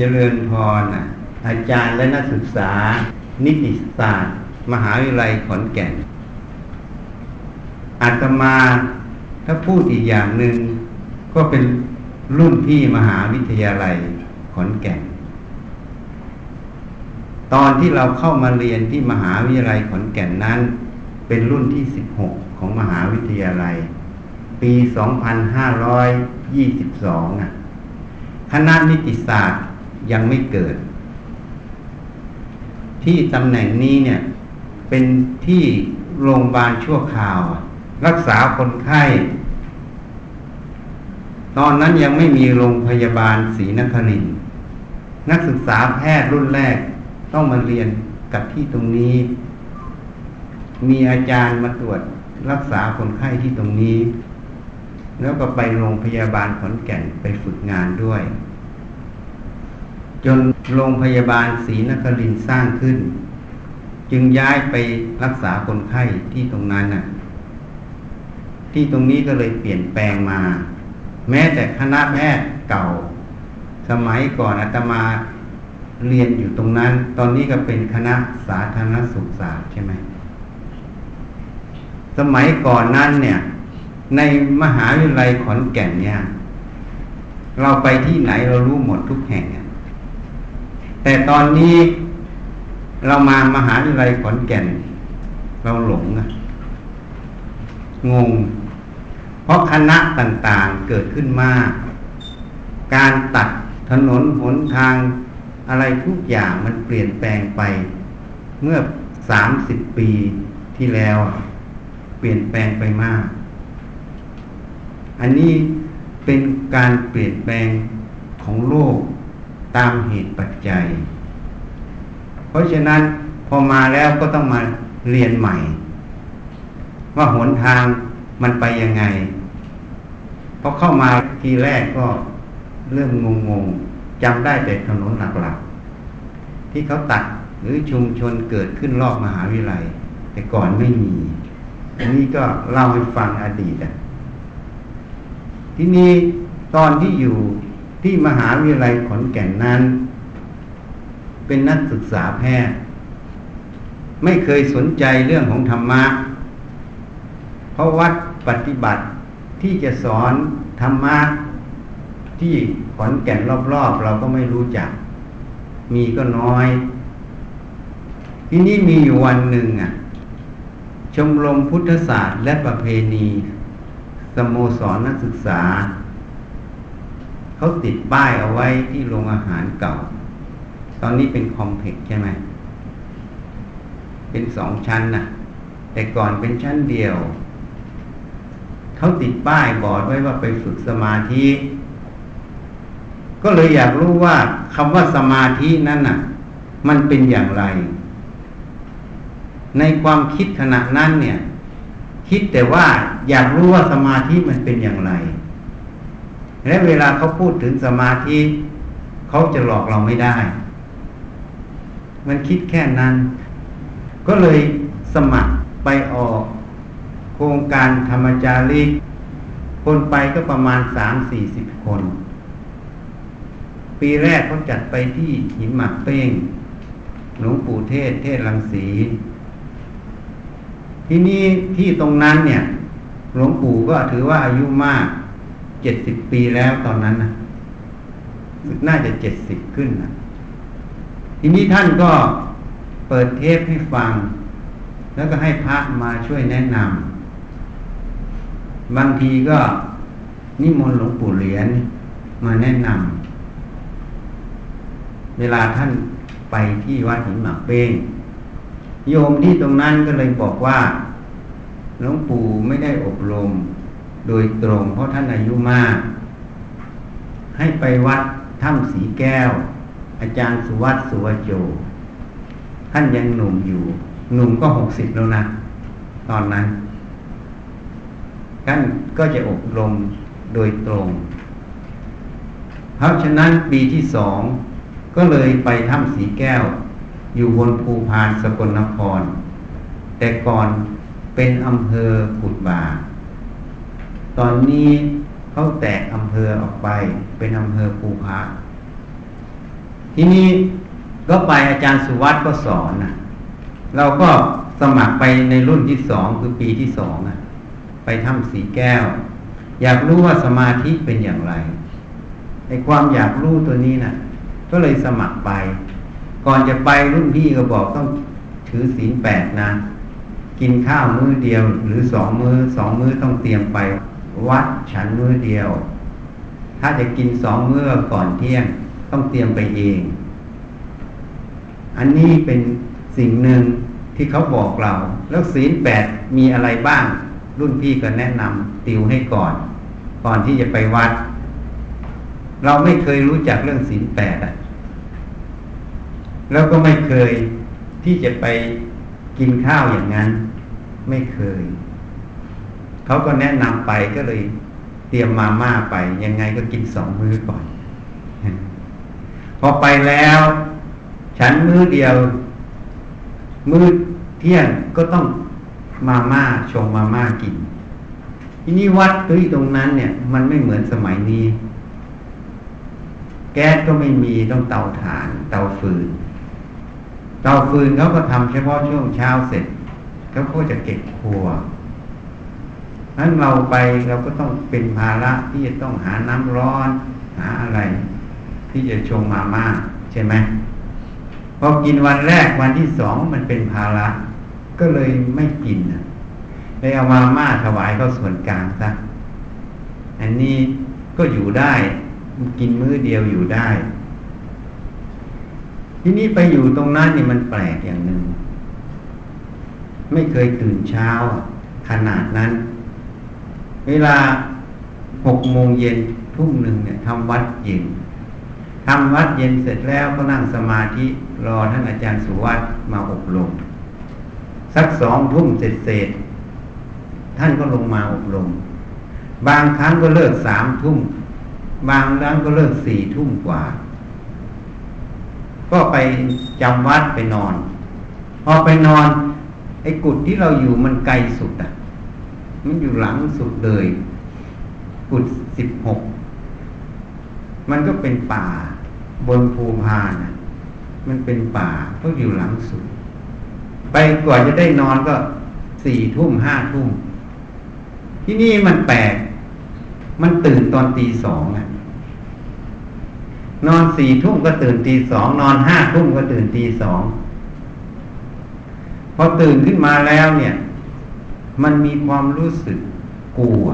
เจริญพรนะอาจารย์และนักศึกษา นิติศาสตร์ มหาวิทยาลัยขอนแก่น อาตมาถ้าพูดอีกอย่างหนึ่งก็เป็นรุ่นพี่มหาวิทยาลัยขอนแก่น ตอนที่เราเข้ามาเรียนที่มหาวิทยาลัยขอนแก่นนั้น เป็นรุ่นที่ 16 ของมหาวิทยาลัย ปี 2522อะคณะนิติศาสตร์ ยังไม่เกิด ที่ตำแหน่งนี้เนี่ย เป็นที่โรงพยาบาลชั่วคราว รักษาคนไข้ ตอนนั้นยังไม่มีโรงพยาบาลศรีนครินนักศึกษาแพทย์รุ่นแรกต้องมาเรียนกับที่ตรงนี้ มีอาจารย์มาตรวจรักษาคนไข้ที่ตรงนี้ แล้วก็ไปโรงพยาบาลขอนแก่นไปฝึกงานด้วย จนโรงพยาบาลศรีนครินสร้างขึ้น จึงย้ายไปรักษาคนไข้ที่ตรงนั้นน่ะ ที่ตรงนี้ก็เลยเปลี่ยนแปลงมา แม้แต่คณะแพทย์เก่า สมัยก่อนอาตมาเรียนอยู่ตรงนั้น ตอนนี้ก็เป็นคณะสาธารณสุขศาสตร์ใช่ไหม สมัยก่อนนั้นเนี่ย ในมหาวิทยาลัยขอนแก่นเนี่ย เราไปที่ไหนเรารู้หมดทุกแห่ง แต่ตอนนี้เรามามหาวิทยาลัยขอนแก่น เราหลงอะงง เพราะคณะต่างๆเกิดขึ้นมาก การตัดถนนหนทางอะไรทุกอย่างมันเปลี่ยนแปลงไป เมื่อสามสิบปีที่แล้ว เปลี่ยนแปลงไปมาก อันนี้เป็นการเปลี่ยนแปลงของโลก ตามเหตุปัจจัย เพราะฉะนั้นพอมาแล้วก็ต้องมาเรียนใหม่ ว่าหนทางมันไปยังไงพอเข้ามาทีแรกก็เริ่มงงๆจำได้แต่ถนนหลักๆ ที่เขาตัดหรือชุมชนเกิดขึ้นรอบมหาวิทยาลัย แต่ก่อนไม่มีอันนี้ก็เล่าให้ฟังอดีตอะ ทีนี้ตอนที่อยู่ ที่มหาวิทยาลัยขอนแก่นนั้น เป็นนักศึกษาแพทย์ ไม่เคยสนใจเรื่องของธรรมะ เพราะวัดปฏิบัติที่จะสอนธรรมะที่ขอนแก่นรอบๆ เราก็ไม่รู้จัก มีก็น้อย ทีนี้มีอยู่วันหนึ่งอะ ชมรมพุทธศาสตร์และประเพณี สโมสรนักศึกษา เขาติดป้ายเอาไว้ที่โรงอาหารเก่า ตอนนี้เป็นคอมเพล็กใช่ไหม เป็นสองชั้นน่ะ แต่ก่อนเป็นชั้นเดียว เขาติดป้ายบอร์ดไว้ว่าไปฝึกสมาธิ ก็เลยอยากรู้ว่าคำว่าสมาธินั้นน่ะ มันเป็นอย่างไร ในความคิดขณะนั้นเนี่ย คิดแต่ว่าอยากรู้ว่าสมาธิมันเป็นอย่างไร และเวลาเขาพูดถึงสมาธิเขาจะหลอกเราไม่ได้ มันคิดแค่นั้น ก็เลยสมัครไปออก โครงการธรรมจาริกคนไปก็ประมาณสามสี่สิบคน ปีแรกเขาจัดไปที่หินหมักเป้งหลวงปู่เทศ เทศลังสี ที่นี่ที่ตรงนั้นเนี่ย หลวงปู่ก็ถือว่าอายุมาก เจ็ดสิบปีแล้วตอนนั้นนะน่าจะเจ็ดสิบขึ้นนะทีนี้ท่านก็เปิดเทปให้ฟัง แล้วก็ให้พระมาช่วยแนะนำบางทีก็นิมนต์หลวงปู่เหรียญมาแนะนำเวลาท่านไปที่วัดหินหมากเป้งโยมที่ตรงนั้นก็เลยบอกว่าหลวงปู่ไม่ได้อบรม โดยตรงเพราะท่านอายุมาก ให้ไปวัดถ้ำสีแก้ว อาจารย์สุวัตสุวโจ ท่านยังหนุ่มอยู่ หนุ่มก็หกสิบแล้วนะ ตอนนั้น ท่านก็จะอบรมโดยตรง เพราะฉะนั้นปีที่สองก็เลยไปถ้ำสีแก้ว อยู่บนภูพานสกลนคร แต่ก่อนเป็นอำเภอขุดบา ตอนนี้เขาแตกอำเภอออกไปเป็นอำเภอภูพาทีนี้ก็ไปอาจารย์สุวัตก็สอนนะเราก็สมัครไปในรุ่นที่สองคือปีที่สองอะไปถ้ำสีแก้ว อยากรู้ว่าสมาธิเป็นอย่างไรในความอยากรู้ตัวนี้นะก็เลยสมัครไป ก่อนจะไปรุ่นพี่ก็บอกต้องถือศีลแปดนะ กินข้าวมื้อเดียวหรือสองมือ้อสองมื้อต้องเตรียมไป วัดฉันมื้อเดียว ถ้าจะกินสองมื้อก่อนเที่ยงต้องเตรียมไปเอง อันนี้เป็นสิ่งหนึ่งที่เขาบอกเรา แล้วศีลแปดมีอะไรบ้าง รุ่นพี่ก็แนะนำติวให้ก่อน ก่อนที่จะไปวัด เราไม่เคยรู้จักเรื่องศีลแปดอะ แล้วก็ไม่เคยที่จะไปกินข้าวอย่างนั้น ไม่เคย เขาก็แนะนำไปก็เลยเตรียมมาม่าไป ยังไงก็กินสองมื้อก่อน พอไปแล้ว ฉันมื้อเดียว มื้อเที่ยงก็ต้องมาม่าชงมาม่ากินทีนี้วัดเฮ้ยตรงนั้นเนี่ย มันไม่เหมือนสมัยนี้ แก๊สก็ไม่มีต้องเตาถ่าน เตาฟืน เตาฟืนเขาก็ทำเฉพาะช่วงเช้าเสร็จเขาก็จะเก็บครัว นั้นเราไปเราก็ต้องเป็นภาระที่จะต้องหาน้ำร้อนหาอะไร ที่จะชงมาม่าใช่ไหมพอกินวันแรกวันที่สองมันเป็นภาระ ก็เลยไม่กินเลยเอามาม่าถวายเข้าส่วนกลางซะอันนี้ก็อยู่ได้กินมื้อเดียวอยู่ได้ ที่นี่ไปอยู่ตรงนั้นนี่มันแปลกอย่างหนึ่งไม่เคยตื่นเช้าขนาดนั้น เวลาหกโมงเย็นทุ่มหนึ่งเนี่ยทำวัดเย็นทำวัดเย็นเสร็จแล้วก็นั่งสมาธิรอท่านอาจารย์สุวัตมาอบรมสักสองทุ่มเสร็จเสร็จท่านก็ลงมาอบรม บางครั้งก็เลิกสามทุ่มบางครั้งก็เลิกสี่ทุ่มกว่า ก็ไปจำวัดไปนอน พอไปนอน ไอ้กุฏที่เราอยู่มันไกลสุดอะ มันอยู่หลังสุดเลยกุฏสิบหกมันก็เป็นป่า บนภูพานนะมันเป็นป่าก็อยู่หลังสุด ไปก่อนจะได้นอนก็สี่ทุ่มห้าทุ่มที่นี่มันแปลกมันตื่นตอนตีสองอะนอนสี่ทุ่มก็ตื่นตีสองนอนห้าทุ่มก็ตื่นตีสองพอตื่นขึ้นมาแล้วเนี่ย มันมีความรู้สึกกลัว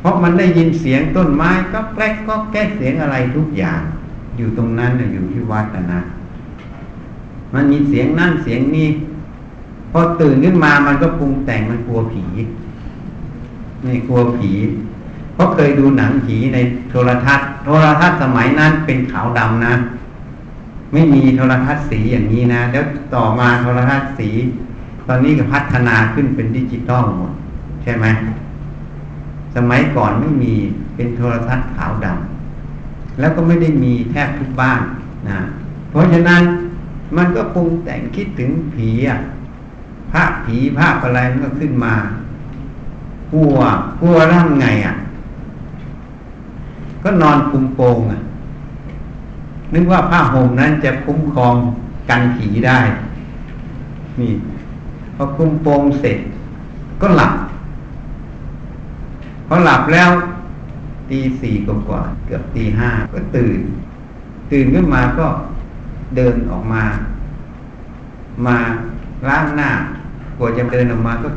เพราะมันได้ยินเสียงต้นไม้ก็แกล้ก็แก้เสียงอะไรทุกอย่าง อยู่ตรงนั้นอยู่ที่วัดนะ มันมีเสียงนั่นเสียงนี้พอตื่นขึ้นมามันก็ปรุงแต่งมันกลัวผีนี่กลัวผีเพราะเคยดูหนังผีในโทรทัศน์ โทรทัศน์สมัยนั้นเป็นขาวดำนะ ไม่มีโทรทัศน์สีอย่างนี้นะ แล้วต่อมาโทรทัศน์สี ตอนนี้ก็พัฒนาขึ้นเป็นดิจิตอลหมด ใช่ไหมสมัยก่อนไม่มีเป็นโทรทัศน์ขาวดำแล้วก็ไม่ได้มีแทบทุกบ้านนะเพราะฉะนั้นมันก็ปรุงแต่งคิดถึงผีอะภาพผีภาพอะไรมันก็ขึ้นมากลัวกลัวร่างไงอะ ก็นอนคุมโปงอะ นึกว่าผ้าห่มนั้นจะคุ้มครองกันผีได้ นี่ พอคุมโปงเสร็จ ก็หลับพอหลับแล้วตีสี่กว่าเกือบตีห้าก็ตื่น ตื่นขึ้นมาก็เดินออกมา มาล้างหน้ากว่าจะเดินออกมาก็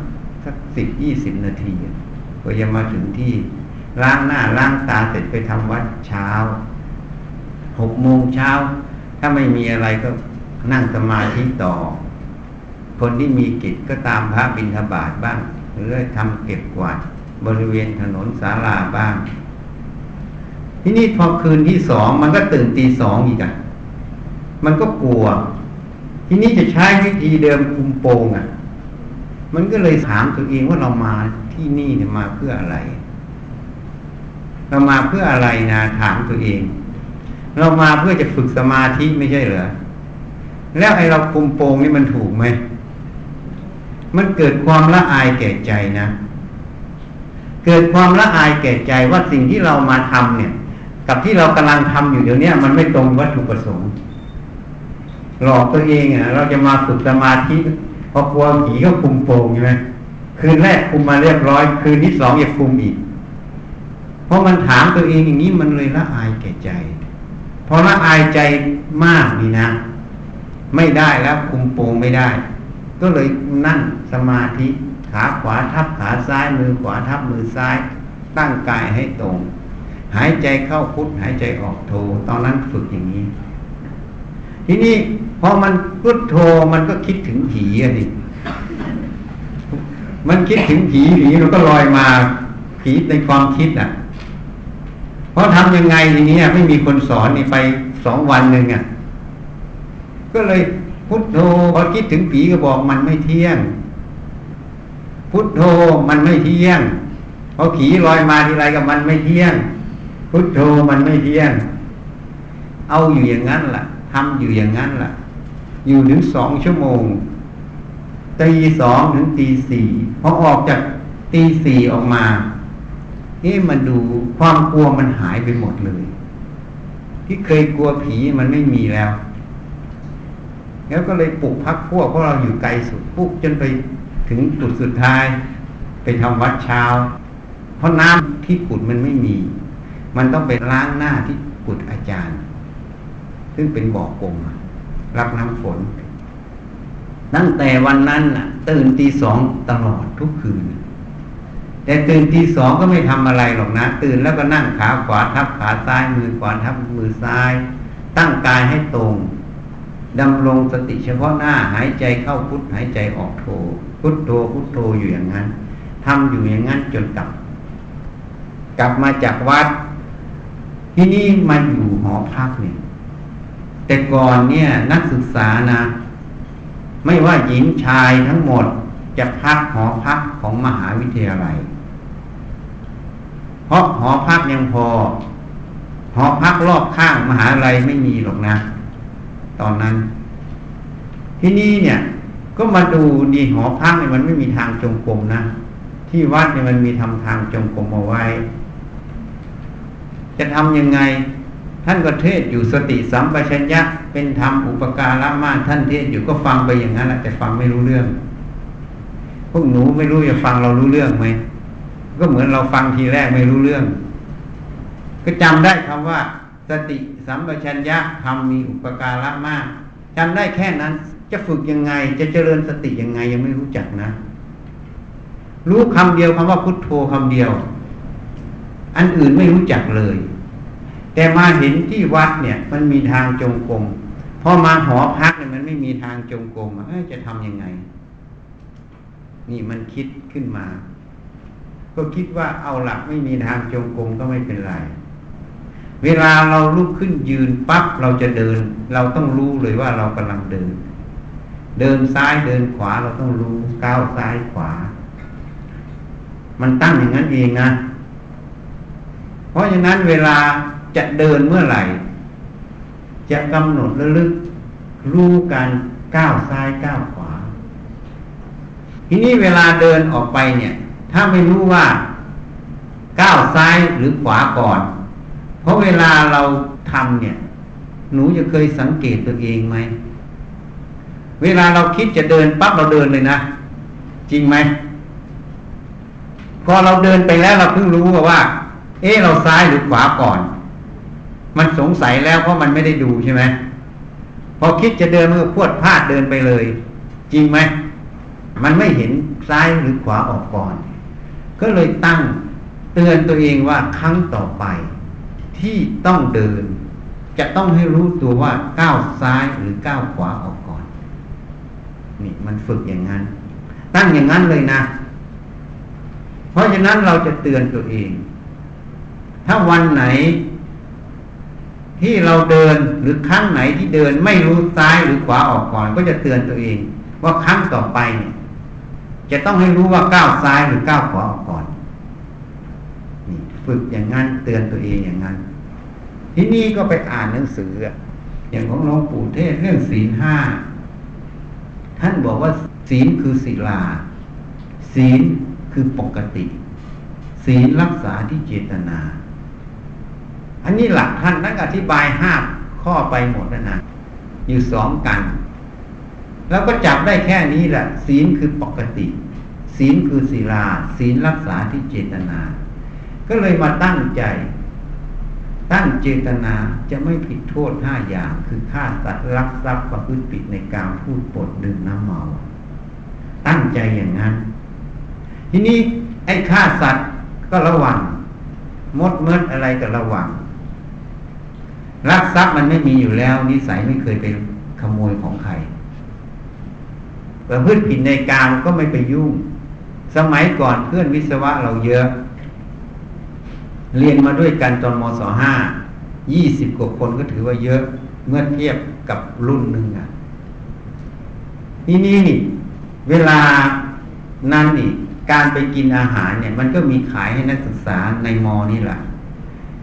สักสิบยี่สิบนาทีกว่าจะมาถึงที่ล้างหน้าล้างตาเสร็จไปทำวัดเช้าหกโมงเช้า ถ้าไม่มีอะไรก็นั่งสมาธิต่อ คนที่มีกิจก็ตามพระบิณฑบาตบ้าง หรือทำเก็บกวาดบริเวณถนนศาลาบ้าง ที่นี่พอคืนที่สองมันก็ตื่นตีสองอีกอะมันก็กลัว ทีนี้จะใช้วิธีเดิมคุมโปงอะ มันก็เลยถามตัวเองว่าเรามาที่นี่เนี่ยมาเพื่ออะไร เรามาเพื่ออะไรนะถามตัวเอง เรามาเพื่อจะฝึกสมาธิไม่ใช่เหรอแล้วไอ้เราคุมโปงนี่มันถูกไหม มันเกิดความละอายแก่ใจนะ เกิดความละอายแก่ใจว่าสิ่งที่เรามาทำเนี่ย กับที่เรากำลังทำอยู่เดี๋ยวนี้มันไม่ตรงวัตถุประสงค์ หลอกตัวเองอะ เราจะมาฝึกสมาธิพอกลัวผีก็คุมโปงใช่ไหมคืนแรกคุมมาเรียบร้อย คืนที่สองอย่าคุมอีก เพราะมันถามตัวเองอย่างนี้มันเลยละอายแก่ใจพอละอายใจมากนี่นะ ไม่ได้แล้วคุมโปงไม่ได้ ก็เลยนั่งสมาธิขาขวาทับขาซ้ายมือขวาทับมือซ้าย ตั้งกายให้ตรง หายใจเข้าพุทหายใจออกโทตอนนั้นฝึกอย่างนี้ ทีนี้พอมันพุทโธมันก็คิดถึงผีอะดิมันคิดถึงผีผีมันก็ลอยมาผีในความคิดอะเพราะทำยังไงทีนี้ไม่มีคนสอนนี่ไปสองวันหนึ่งอะก็เลย พุทโธพอคิดถึงผีก็บอกมันไม่เที่ยง พุทโธมันไม่เที่ยงพอผีลอยมาทีไรกับมันไม่เที่ยง พุทโธมันไม่เที่ยง เอาอยู่อย่างนั้นล่ะทำอยู่อย่างนั้นล่ะ อยู่ถึงสองชั่วโมงตีสองถึงตีสี่พอออกจากตีสี่ออกมานี่มันดูความกลัวมันหายไปหมดเลย ที่เคยกลัวผีมันไม่มีแล้ว แล้วก็เลยปลุกพักพวกเพราะเราอยู่ไกลสุดปลุกจนไปถึงจุดสุดท้าย ไปทำวัดเช้า เพราะน้ำที่กุดมันไม่มี มันต้องไปล้างหน้าที่กุดอาจารย์ ซึ่งเป็นบ่อกงรับน้ำฝน ตั้งแต่วันนั้นน่ะ ตื่นตีสองตลอดทุกคืน แต่ตื่นตีสองก็ไม่ทำอะไรหรอกนะ ตื่นแล้วก็นั่งขาขวาทับขาซ้ายมือขวาทับมือซ้าย ตั้งกายให้ตรง ดำรงสติเฉพาะหน้าหายใจเข้าพุทหายใจออกโทพุทโธพุทโธอยู่อย่างนั้นทำอยู่อย่างนั้นจนกลับ กลับมาจากวัด ที่นี่มาอยู่หอพักเนี่ยแต่ก่อนเนี่ยนักศึกษานะ ไม่ว่าหญิงชายทั้งหมดจะพักหอพักของมหาวิทยาลัย เพราะหอพักยังพอ หอพักรอบข้างมหาลัยไม่มีหรอกนะ ตอนนั้น ที่นี่เนี่ย ก็มาดูดีหอพักเนี่ยมันไม่มีทางจงกรมนะที่วัดเนี่ยมันมีทำทางจงกรมเอาไว้ จะทำยังไง ท่านก็เทศอยู่สติสัมปชัญญะเป็นธรรมอุปการะมากท่านเทศอยู่ก็ฟังไปอย่างนั้นแหละแต่ฟังไม่รู้เรื่อง พวกหนูไม่รู้จะฟังเรารู้เรื่องไหมก็เหมือนเราฟังทีแรกไม่รู้เรื่อง ก็จำได้คำว่า สติ สัมปชัญญะธรรมมีอุปการะมากจำได้แค่นั้น จะฝึกยังไง จะเจริญสติยังไงยังไม่รู้จักนะ รู้คำเดียวคำว่าพุทโธคำเดียว อันอื่นไม่รู้จักเลย แต่มาเห็นที่วัดเนี่ย มันมีทางจงกรมพอมาหอพักเนี่ยมันไม่มีทางจงกรมอจะทำยังไง นี่มันคิดขึ้นมา ก็คิดว่าเอาหลักไม่มีทางจงกรมก็ไม่เป็นไร เวลาเราลุกขึ้นยืนปั๊บเราจะเดิน เราต้องรู้เลยว่าเรากำลังเดิน เดินซ้ายเดินขวาเราต้องรู้ก้าวซ้ายขวา มันตั้งอย่างนั้นเองนะ เพราะฉะนั้นเวลาจะเดินเมื่อไหร่ จะกำหนดระลึกรู้การก้าวซ้ายก้าวขวา ทีนี้เวลาเดินออกไปเนี่ย ถ้าไม่รู้ว่าก้าวซ้ายหรือขวาก่อน ราะเวลาเราทำเนี่ย หนูจะเคยสังเกตตัวเองไหม เวลาเราคิดจะเดินปั๊บเราเดินเลยนะ จริงไหม พอเราเดินไปแล้วเราเพิ่งรู้ว่า เอ๊ะเราซ้ายหรือขวาก่อน มันสงสัยแล้วเพราะมันไม่ได้ดูใช่ไหม พอคิดจะเดินมือพวดพลาดเดินไปเลย จริงไหม มันไม่เห็นซ้ายหรือขวาออกก่อน ก็เลยตั้งเตือนตัวเองว่าครั้งต่อไป ที่ต้องเดิน จะต้องให้รู้ตัวว่าก้าวซ้ายหรือก้าวขวาออกก่อน นี่มันฝึกอย่างนั้น ตั้งอย่างนั้นเลยนะ เพราะฉะนั้นเราจะเตือนตัวเอง ถ้าวันไหน ที่เราเดินหรือครั้งไหนที่เดินไม่รู้ซ้ายหรือขวาออกก่อน ก็จะเตือนตัวเอง ว่าครั้งต่อไปเนี่ยจะต้องให้รู้ว่าก้าวซ้ายหรือก้าวขวาออกก่อน ฝึกอย่างนั้นเตือนตัวเองอย่างนั้น ที่นี่ก็ไปอ่านหนังสือ อย่างของหลวงปู่เทศเรื่องศีลห้าท่านบอกว่าศีลคือศีลา ศีลคือปกติ ศีลรักษาที่เจตนา อันนี้หลักท่านนักอธิบายห้าข้อไปหมดแล้วนะอยู่สองกัน แล้วก็จับได้แค่นี้แหละศีลคือปกติ ศีลคือศีลา ศีลรักษาที่เจตนา ก็เลยมาตั้งใจ ตั้งเจตนาจะไม่ผิดโทษห้าอย่างคือฆ่าสัตว์รักทรัพย์ประพฤติผิดในการพูดปดดื่มน้ำเมา ตั้งใจอย่างนั้น ทีนี้ไอ้ฆ่าสัตว์ก็ระวังมดเมิดอะไรก็ระวังรักทรัพย์มันไม่มีอยู่แล้ว นิสัยไม่เคยไปขโมยของใครประพฤติผิดในการก็ไม่ไปยุ่ง สมัยก่อนเพื่อนวิศวะเราเยอะ เรียนมาด้วยกันตอนมศห้ายี่สิบกว่าคนก็ถือว่าเยอะเมื่อเทียบกับรุ่นหนึ่งอะนี่นี่นี่เวลานั้นนี่การไปกินอาหารเนี่ย มันก็มีขายให้นักศึกษาในมอนี่แหละ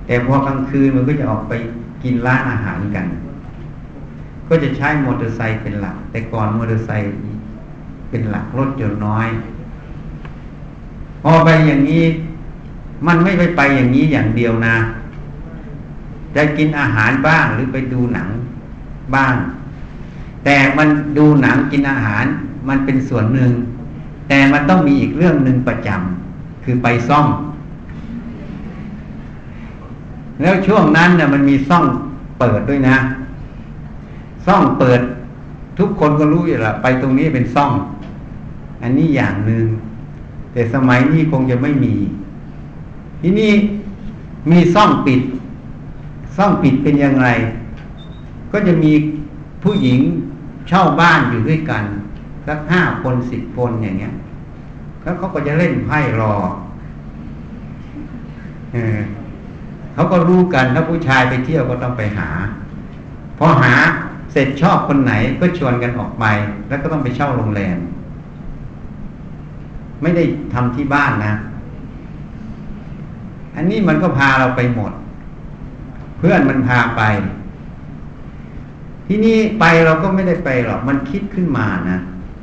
แต่พอกลางคืนมันก็จะออกไปกินร้านอาหารกัน ก็จะใช้มอเตอร์ไซค์เป็นหลัก แต่ก่อนมอเตอร์ไซค์เป็นหลักรถจนน้อย พอไปอย่างนี้ มันไม่ไปไปอย่างนี้อย่างเดียวนะจะกินอาหารบ้างหรือไปดูหนังบ้าง แต่มันดูหนังกินอาหารมันเป็นส่วนหนึ่ง แต่มันต้องมีอีกเรื่องหนึ่งประจำคือไปซ่อมแล้วช่วงนั้นเนี่ยมันมีซ่องเปิดด้วยนะ ซ่องเปิด ทุกคนก็รู้อยู่ล้วไปตรงนี้เป็นซ่อง อันนี้อย่างหนึ่งแต่สมัยนี้คงจะไม่มี ที่นี่มีซ่องปิด ซ่องปิดเป็นยังไง ก็จะมีผู้หญิงเช่าบ้านอยู่ด้วยกันสักห้าคนสิบคนอย่างเงี้ย แล้วเขาก็จะเล่นไพ่รอเออเขาก็รู้กันถ้าผู้ชายไปเที่ยวก็ต้องไปหา พอหาเสร็จชอบคนไหนก็ชวนกันออกไป แล้วก็ต้องไปเช่าโรงแรม ไม่ได้ทำที่บ้านนะ อันนี้มันก็พาเราไปหมด เพื่อนมันพาไป ที่นี่ไปเราก็ไม่ได้ไปหรอกมันคิดขึ้นมานะ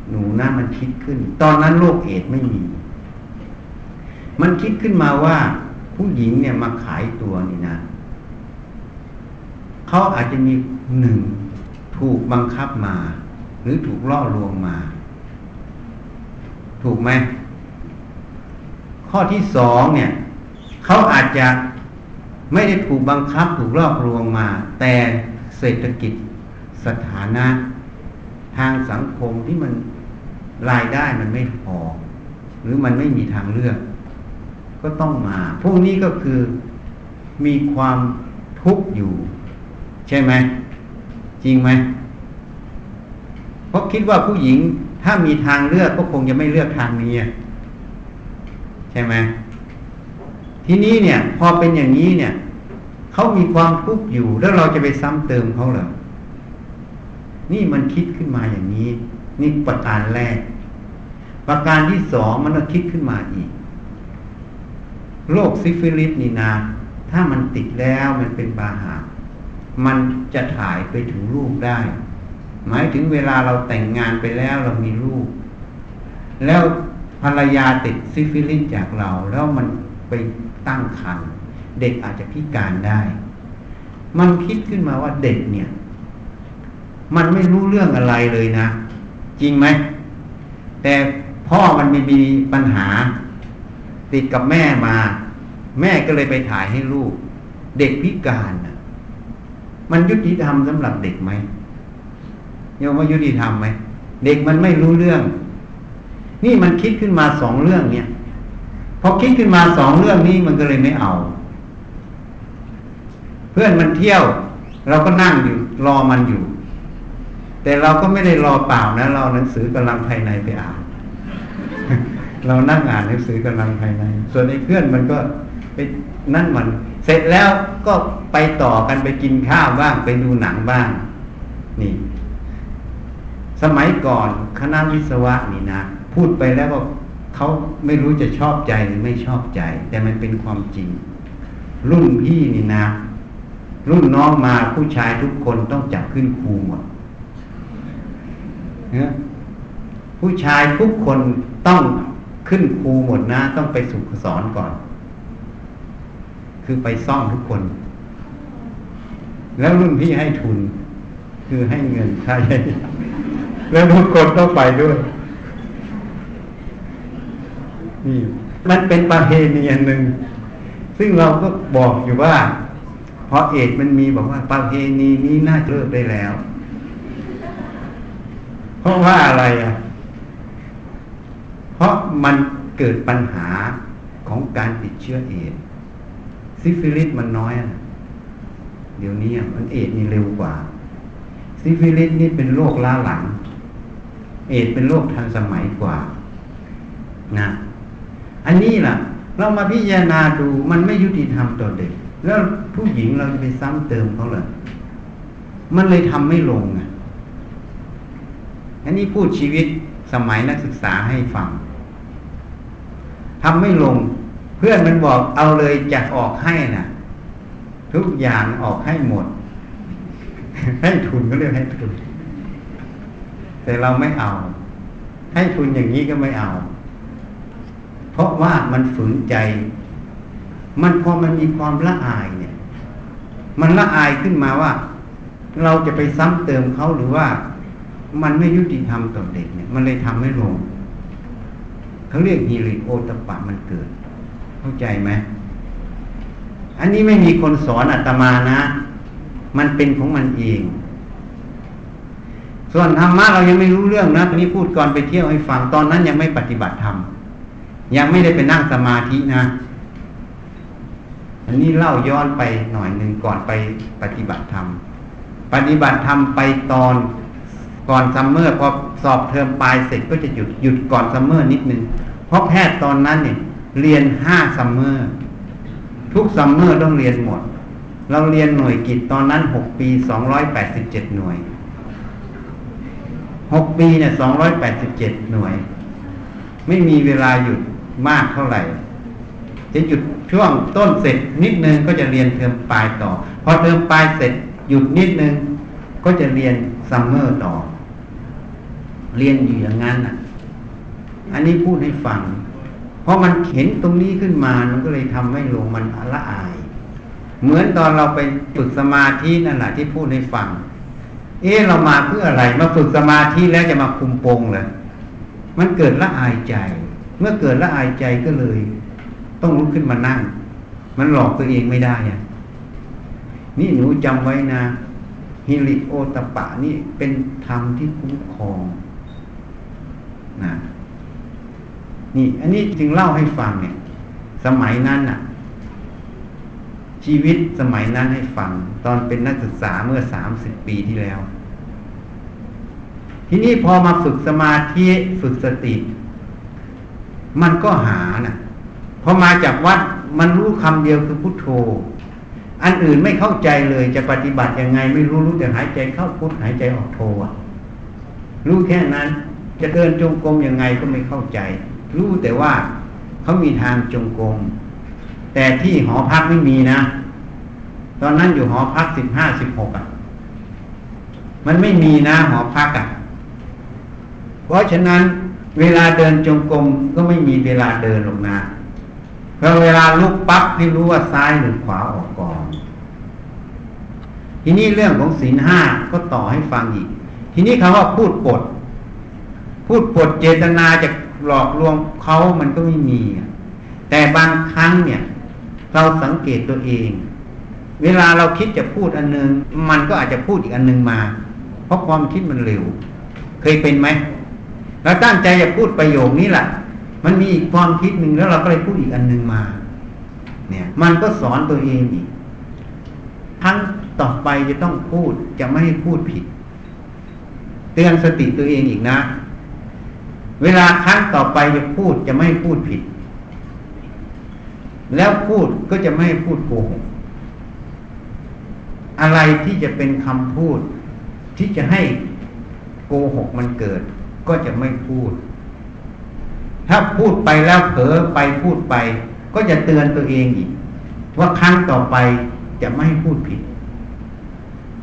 หนูนะมันคิดขึ้น ตอนนั้นโรคเอดไม่มี มันคิดขึ้นมาว่า ผู้หญิงเนี่ยมาขายตัวนี่นะเขาอาจจะมีหนึ่งถูกบังคับมา หรือถูกล่อลวงมา ถูกไหมข้อที่สองเนี่ย เขาอาจจะไม่ได้ถูกบังคับถูกล่อลวงมา แต่เศรษฐกิจสถานะ ทางสังคมที่มันรายได้มันไม่พอ หรือมันไม่มีทางเลือก ก็ต้องมา พวกนี้ก็คือมีความทุกข์อยู่ ใช่ไหม จริงไหมเพราะคิดว่าผู้หญิงถ้ามีทางเลือกก็คงจะไม่เลือกทางนี้ใช่ไหม ทีนี้เนี่ย พอเป็นอย่างนี้เนี่ยเขามีความทุกข์อยู่แล้วเราจะไปซ้ำเติมเขาเหรอนี่มันคิดขึ้นมาอย่างนี้ นี่ประการแรก ประการที่สองมันก็คิดขึ้นมาอีกโรคซิฟิลิสนี่นา ถ้ามันติดแล้วมันเป็นบาหะมันจะถ่ายไปถึงลูกได้ หมายถึงเวลาเราแต่งงานไปแล้วเรามีลูก แล้วภรรยาติดซิฟิลิสจากเรา แล้วมันไป ตั้งครรภ์เด็กอาจจะพิการได้ มันคิดขึ้นมาว่าเด็กเนี่ย มันไม่รู้เรื่องอะไรเลยนะ จริงไหม แต่พ่อมันมีมีปัญหา ติดกับแม่มา แม่ก็เลยไปถ่ายให้ลูก เด็กพิการนะมันยุติธรรมสำหรับเด็กไหมยังว่ายุติธรรมไหมเด็กมันไม่รู้เรื่อง นี่มันคิดขึ้นมาสองเรื่องเนี่ย พอคิดขึ้นมาสองเรื่องนี้มันก็เลยไม่เอา เพื่อนมันเที่ยว เราก็นั่งอยู่รอมันอยู่ แต่เราก็ไม่ได้รอเปล่านะ เราหนังสือกำลังภายในไปอ่าน เรานั่งอ่านหนังสือกำลังภายใน ส่วนไอ้เพื่อนมันก็ไปนั่นมัน เสร็จแล้วก็ไปต่อกันไปกินข้าวบ้างไปดูหนังบ้าง นี่ สมัยก่อนคณะวิศวะนี่นะพูดไปแล้วก็ เขาไม่รู้จะชอบใจหรือไม่ชอบใจ แต่มันเป็นความจริง รุ่นพี่นี่นะ รุ่นน้องมาผู้ชายทุกคนต้องจับขึ้นครูหมดผู้ชายทุกคนต้องขึ้นครูหมดนะ ต้องไปสุขสอนก่อน คือไปซ่อมทุกคน แล้วรุ่นพี่ให้ทุน คือให้เงินใช่แล้วทุกคนต้องไปด้วย นี่มันเป็นประเพณีอันหนึ่งซึ่งเราก็บอกอยู่ว่าเพราะเอกมันมีบอกว่าประเพณีนี้น่าเลิกได้แล้ว เพราะว่าอะไรอะ เพราะมันเกิดปัญหาของการติดเชื้อเอดส์ซิฟิลิสมันน้อยนะเดี๋ยวนี้มันเอดส์นี่เร็วกว่า ซิฟิลิสนี่เป็นโรคล้าหลัง เอดเป็นโรคทันสมัยกว่านะ อันนี้ล่ะ เรามาพิจารณาดูมันไม่ยุติธรรมต่อเด็ก แล้วผู้หญิงเราจะไปซ้ำเติมเขาเลยมันเลยทำไม่ลงอะอันนี้พูดชีวิตสมัยนักศึกษาให้ฟังทำไม่ลง เพื่อนมันบอกเอาเลยจะออกให้นะ่ะ ทุกอย่างออกให้หมด ให้ทุนก็เรียกให้ทุน แต่เราไม่เอา ให้ทุนอย่างนี้ก็ไม่เอา ราะว่ามันฝืนใจ มันพอมันมีความละอายเนี่ย มันละอายขึ้นมาว่า เราจะไปซ้ำเติมเขาหรือว่ามันไม่ยุติธรรมต่อเด็กเนี่ย มันเลยทำไม่ลงเขาเรียกฮิริโอตปะมันเกิด เข้าใจไหมอันนี้ไม่มีคนสอนอาตมานะ มันเป็นของมันเอง ส่วนธรรมะเรายังไม่รู้เรื่องนะอันนี้พูดก่อนไปเที่ยวให้ฟังตอนนั้นยังไม่ปฏิบัติธรรม ยังไม่ได้ไปนั่งสมาธินะ อันนี้เล่าย้อนไปหน่อยหนึ่งก่อนไปปฏิบัติธรรม ปฏิบัติธรรมไปตอนก่อน summer พอสอบเทอมปลายเสร็จก็จะหยุดหยุดก่อน summer นิดนึงเพราะแพทย์ตอนนั้นเนี่ย เรียนห้า summer ทุก summer ต้องเรียนหมด เราเรียนหน่วยกิจตอนนั้นหกปีสองร้อยแปดสิบเจ็ดหน่วยหกปีเนี่ยสองร้อยแปดสิบเจ็ดหน่วย ไม่มีเวลาหยุด มากเท่าไหร่ จะหยุดช่วงต้นเสร็จนิดนึงก็จะเรียนเทอมปลายต่อ พอเทอมปลายเสร็จหยุดนิดนึงก็จะเรียน summer ต่อ เรียนอยู่อย่างนั้นอะ อันนี้พูดให้ฟัง เพราะมันเห็นตรงนี้ขึ้นมามันก็เลยทำให้ลงมันละอาย เหมือนตอนเราไปฝึกสมาธินั่นแหละที่พูดให้ฟัง เอ๊ะเรามาเพื่ออะไร มาฝึกสมาธิแล้วจะมาคุมโปงเลยมันเกิดละอายใจ เมื่อเกิดละอายใจก็เลย ต้องลุกขึ้นมานั่ง มันหลอกตัวเองไม่ได้อะนี่หนูจำไว้นะฮิริโอตปะนี่เป็นธรรมที่คุ้มครองนะนี่ อันนี้จึงเล่าให้ฟังเนี่ย สมัยนั้นน่ะ ชีวิตสมัยนั้นให้ฟัง ตอนเป็นนักศึกษาเมื่อสามสิบปีที่แล้ว ทีนี้พอมาฝึกสมาธิฝึกสติ มันก็หาน่ะพอมาจากวัดมันรู้คำเดียวคือพุทโธ อันอื่นไม่เข้าใจเลยจะปฏิบัติยังไง ไม่รู้รู้แต่หายใจเข้าพุทหายใจออกโธรู้แค่นั้น จะเดินจงกรมยังไงก็ไม่เข้าใจ รู้แต่ว่าเขามีทางจงกรมแต่ที่หอพักไม่มีนะ ตอนนั้นอยู่หอพักสิบห้าสิบหกอะ มันไม่มีนะหอพักอะ เพราะฉะนั้น เวลาเดินจงกรมก็ไม่มีเวลาเดินหรอกนะพอเวลาลุกปั๊บให้รู้ว่าซ้ายหรือขวาออกก่อน ทีนี้เรื่องของศีลห้าก็ต่อให้ฟังอีก ทีนี้คำว่าพูดปด พูดปดเจตนาจะหลอกลวงเขามันก็ไม่มี แต่บางครั้งเนี่ย เราสังเกตตัวเอง เวลาเราคิดจะพูดอันนึง มันก็อาจจะพูดอีกอันนึงมา เพราะความคิดมันเร็ว เคยเป็นไหม เราตั้งใจจะพูดประโยคนี้แหละมันมีอีกความคิดหนึ่งแล้วเราก็เลยพูดอีกอันหนึ่งมา เนี่ย มันก็สอนตัวเองอีกครั้งต่อไปจะต้องพูดจะไม่ให้พูดผิด เตือนสติตัวเองอีกนะ เวลาครั้งต่อไปจะพูดจะไม่พูดผิด แล้วพูดก็จะไม่พูดโกหกอะไรที่จะเป็นคำพูด ที่จะให้โกหกมันเกิด ก็จะไม่พูด ถ้าพูดไปแล้วเผลอไปพูดไป ก็จะเตือนตัวเองอีก ว่าครั้งต่อไปจะไม่ให้พูดผิด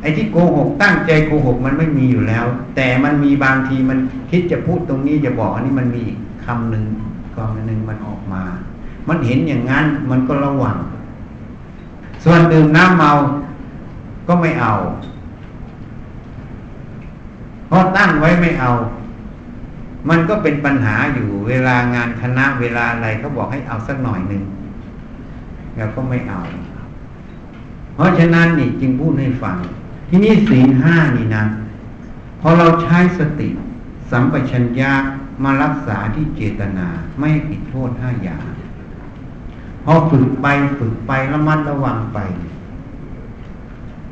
ไอ้ที่โกหกตั้งใจโกหกมันไม่มีอยู่แล้ว แต่มันมีบางทีมันคิดจะพูดตรงนี้จะบอกอันนี้มันมีคำหนึ่งกองหนึ่งมันออกมา มันเห็นอย่างนั้นมันก็ระวัง ส่วนดื่มน้ำเมาก็ไม่เอาเพราะตั้งไว้ไม่เอา มันก็เป็นปัญหาอยู่เวลางานคณะเวลาอะไรเขาบอกให้เอาสักหน่อยหนึ่งเราก็ไม่เอา เพราะฉะนั้นนี่จึงพูดให้ฟัง ที่นี่ศีลห้านี่นะพอเราใช้สติ สัมปชัญญะมารักษาที่เจตนาไม่ผิดโทษห้าอย่างพอฝึกไปฝึกไประมัดระวังไป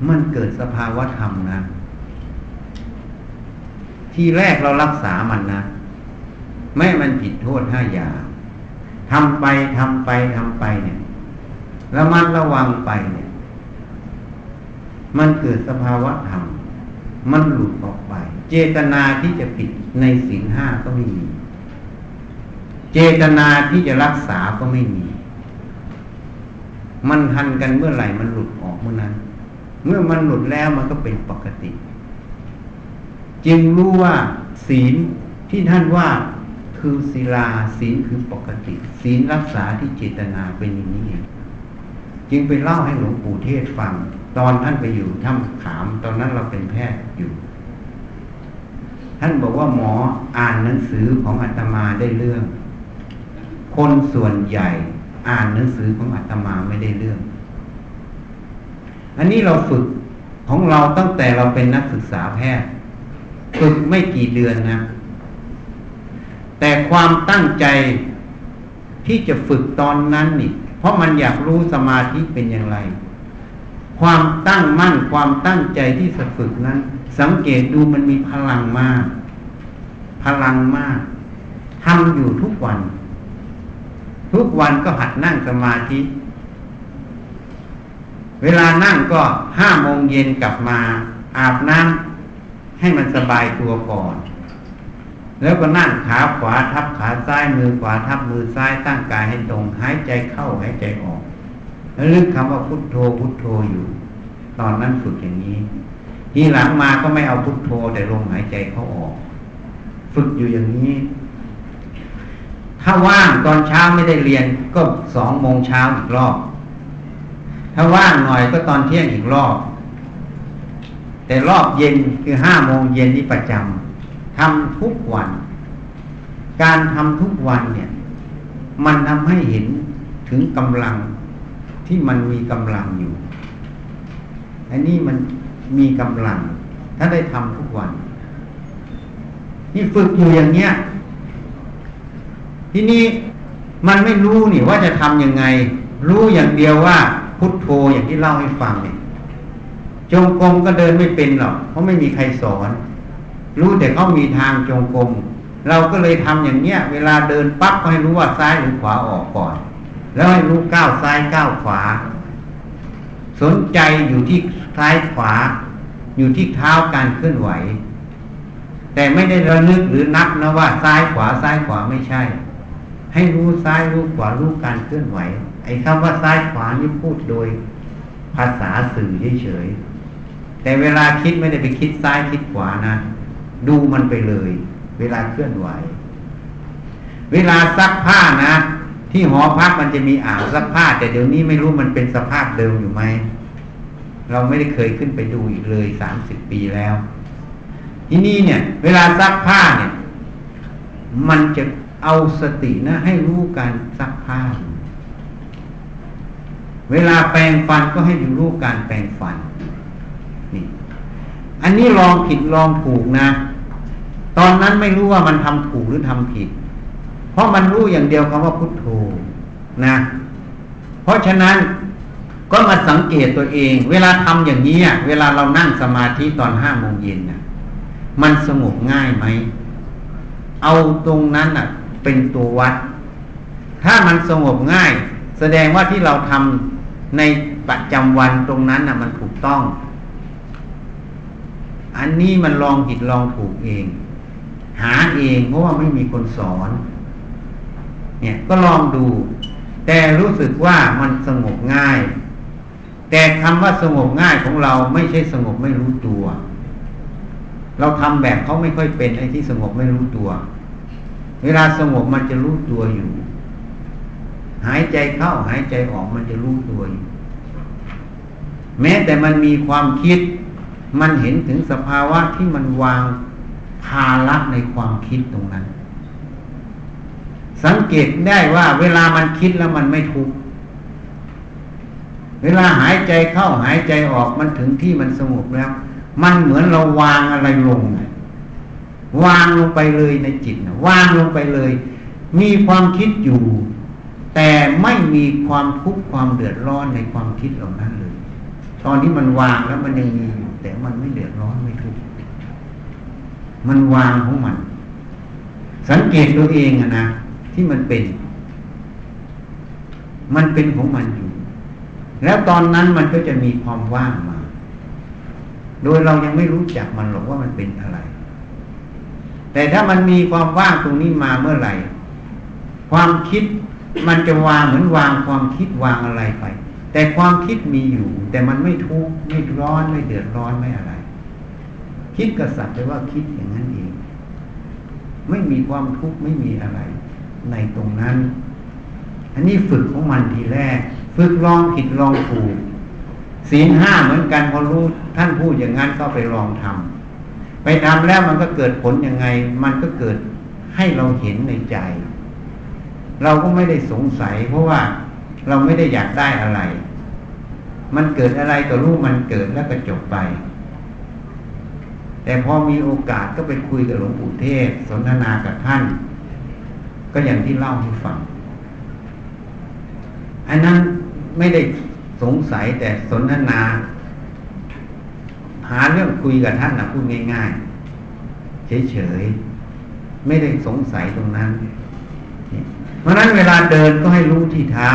มันเกิดสภาวะธรรมนะ ทีแรกเรารักษามันนะ ไม่มันผิดโทษห้าอย่างทำไปทำไปทำไปเนี่ยระมัดระวังไปเนี่ย มันเกิดสภาวะธรรม มันหลุดออกไป เจตนาที่จะผิดในศีลห้าก็ไม่มี เจตนาที่จะรักษาก็ไม่มี มันทันกันเมื่อไหร่มันหลุดออกเมื่อนั้น เมื่อมันหลุดแล้วมันก็เป็นปกติ จึงรู้ว่าศีลที่ท่านว่า คือศีลาศีลคือปกติ ศีลรักษาที่เจตนาเป็นอย่างนี้เองจึงไปเล่าให้หลวงปู่เทศฟัง ตอนท่านไปอยู่ถ้ำขาม ตอนนั้นเราเป็นแพทย์อยู่ ท่านบอกว่าหมออ่านหนังสือของอาตมาได้เรื่อง คนส่วนใหญ่อ่านหนังสือของอาตมาไม่ได้เรื่อง อันนี้เราฝึกของเราตั้งแต่เราเป็นนักศึกษาแพทย์ ฝึกไม่กี่เดือนนะ แต่ความตั้งใจที่จะฝึกตอนนั้นนี่ เพราะมันอยากรู้สมาธิเป็นอย่างไร ความตั้งมั่นความตั้งใจที่จะฝึกนั้น สังเกตดูมันมีพลังมาก พลังมากทำอยู่ทุกวัน ทุกวันก็หัดนั่งสมาธิ เวลานั่งก็ห้าโมงเย็นกลับมา อาบน้ำให้มันสบายตัวก่อน แล้วก็นั่งขาขวาทับขาซ้ายมือขวาทับมือซ้ายตั้งกายให้ตรงหายใจเข้าหายใจออกแล้วลึกคำว่าพุทโธพุทโธอยู่ ตอนนั้นฝึกอย่างนี้ ทีหลังมาก็ไม่เอาพุทโธแต่ลมหายใจเข้าออก ฝึกอยู่อย่างนี้ ถ้าว่างตอนเช้าไม่ได้เรียนก็สองโมงเช้าอีกรอบ ถ้าว่างหน่อยก็ตอนเที่ยงอีกรอบ แต่รอบเย็นคือห้าโมงเย็นนี่ประจำ ทำทุกวัน การทำทุกวันเนี่ย มันทำให้เห็นถึงกำลังที่มันมีกำลังอยู่ อันนี้มันมีกำลัง ถ้าได้ทำทุกวัน นี่ฝึกอยู่อย่างเนี้ย ที่นี่มันไม่รู้นี่ว่าจะทำยังไง รู้อย่างเดียวว่าพุทโธอย่างที่เล่าให้ฟังเนี่ยจงกรมก็เดินไม่เป็นหรอกเพราะไม่มีใครสอน รู้แต่เขามีทางจงกรมเราก็เลยทำอย่างเนี้ย เวลาเดินปั๊บก็ให้รู้ว่าซ้ายหรือขวาออกก่อน แล้วให้รู้ก้าวซ้ายก้าวขวา สนใจอยู่ที่ซ้ายขวา อยู่ที่เท้าการเคลื่อนไหว แต่ไม่ได้ระลึกหรือนับนะว่าซ้ายขวาซ้ายขวาไม่ใช่ ให้รู้ซ้ายรู้ขวารู้การเคลื่อนไหว ไอ้คำว่าซ้ายขวานี่พูดโดยภาษาสื่อเฉยๆแต่เวลาคิดไม่ได้ไปคิดซ้ายคิดขวานะ ดูมันไปเลย เวลาเคลื่อนไหว เวลาซักผ้านะ ที่หอพักมันจะมีอ่างซักผ้า แต่เดี๋ยวนี้ไม่รู้มันเป็นสภาพเดิมอยู่ไหมเราไม่ได้เคยขึ้นไปดูอีกเลยสามสิบปีแล้ว ที่นี่เนี่ย เวลาซักผ้าเนี่ย มันจะเอาสตินะ ให้รู้การซักผ้า เวลาแปรงฟันก็ให้ดูรู้การแปรงฟัน อันนี้ลองผิดลองถูกนะ ตอนนั้นไม่รู้ว่ามันทำถูกหรือทำผิด เพราะมันรู้อย่างเดียวคำว่าพุทโธนะ เพราะฉะนั้นก็มาสังเกตตัวเอง เวลาทำอย่างนี้เวลาเรานั่งสมาธิตอนห้าโมงเย็นนะมันสงบง่ายไหม เอาตรงนั้นน่ะ เป็นตัววัด ถ้ามันสงบง่าย แสดงว่าที่เราทำในประจำวันตรงนั้นน่ะ มันถูกต้อง อันนี้มันลองผิดลองถูกเอง หาเองเพราะว่าไม่มีคนสอน เนี่ยก็ลองดู แต่รู้สึกว่ามันสงบง่าย แต่คำว่าสงบง่ายของเราไม่ใช่สงบไม่รู้ตัว เราทำแบบเขาไม่ค่อยเป็นไอ้ที่สงบไม่รู้ตัว เวลาสงบมันจะรู้ตัวอยู่ หายใจเข้าหายใจออกมันจะรู้ตัวอยู่ แม้แต่มันมีความคิด มันเห็นถึงสภาวะที่มันวางภาระในความคิดตรงนั้น สังเกตได้ว่าเวลามันคิดแล้วมันไม่ทุกข์เวลาหายใจเข้าหายใจออกมันถึงที่มันสงบแล้ว มันเหมือนเราวางอะไรลงวางลงไปเลยในจิตวางลงไปเลย มีความคิดอยู่ แต่ไม่มีความทุกข์ความเดือดร้อนในความคิดเหล่านั้นเลย ตอนที่มันวางแล้วมันยังมีอยู่ แต่มันไม่เดือดร้อนไม่ทุกข์มันวางของมัน สังเกตตัวเองอะนะที่มันเป็น มันเป็นของมันอยู่ แล้วตอนนั้นมันก็จะมีความว่างมา โดยเรายังไม่รู้จักมันหรอกว่ามันเป็นอะไร แต่ถ้ามันมีความว่างตรงนี้มาเมื่อไหร่ ความคิดมันจะวางเหมือนวางความคิดวางอะไรไป แต่ความคิดมีอยู่ แต่มันไม่ทุกข์ไม่ร้อนไม่เดือดร้อนไม่อะไร คิดกระสับไปว่าคิดอย่างนั้นเอง ไม่มีความทุกข์ไม่มีอะไร ในตรงนั้น อันนี้ฝึกของมันทีแรก ฝึกลองผิดลองถูกศีลห้าเหมือนกันพอรู้ท่านพูดอย่างนั้นก็ไปลองทำไปทำแล้วมันก็เกิดผลยังไง มันก็เกิดให้เราเห็นในใจ เราก็ไม่ได้สงสัย เพราะว่าเราไม่ได้อยากได้อะไร มันเกิดอะไรก็รู้มันเกิดแล้วก็จบไป แต่พอมีโอกาสก็ไปคุยกับหลวงปู่เทศ สนทนากับท่าน ก็อย่างที่เล่าให้ฟังอันนั้นไม่ได้สงสัยแต่สนทนา หาเรื่องคุยกับท่านนะพูดง่ายๆเฉยๆไม่ได้สงสัยตรงนั้น เพราะนั้นเวลาเดินก็ให้รู้ที่เท้า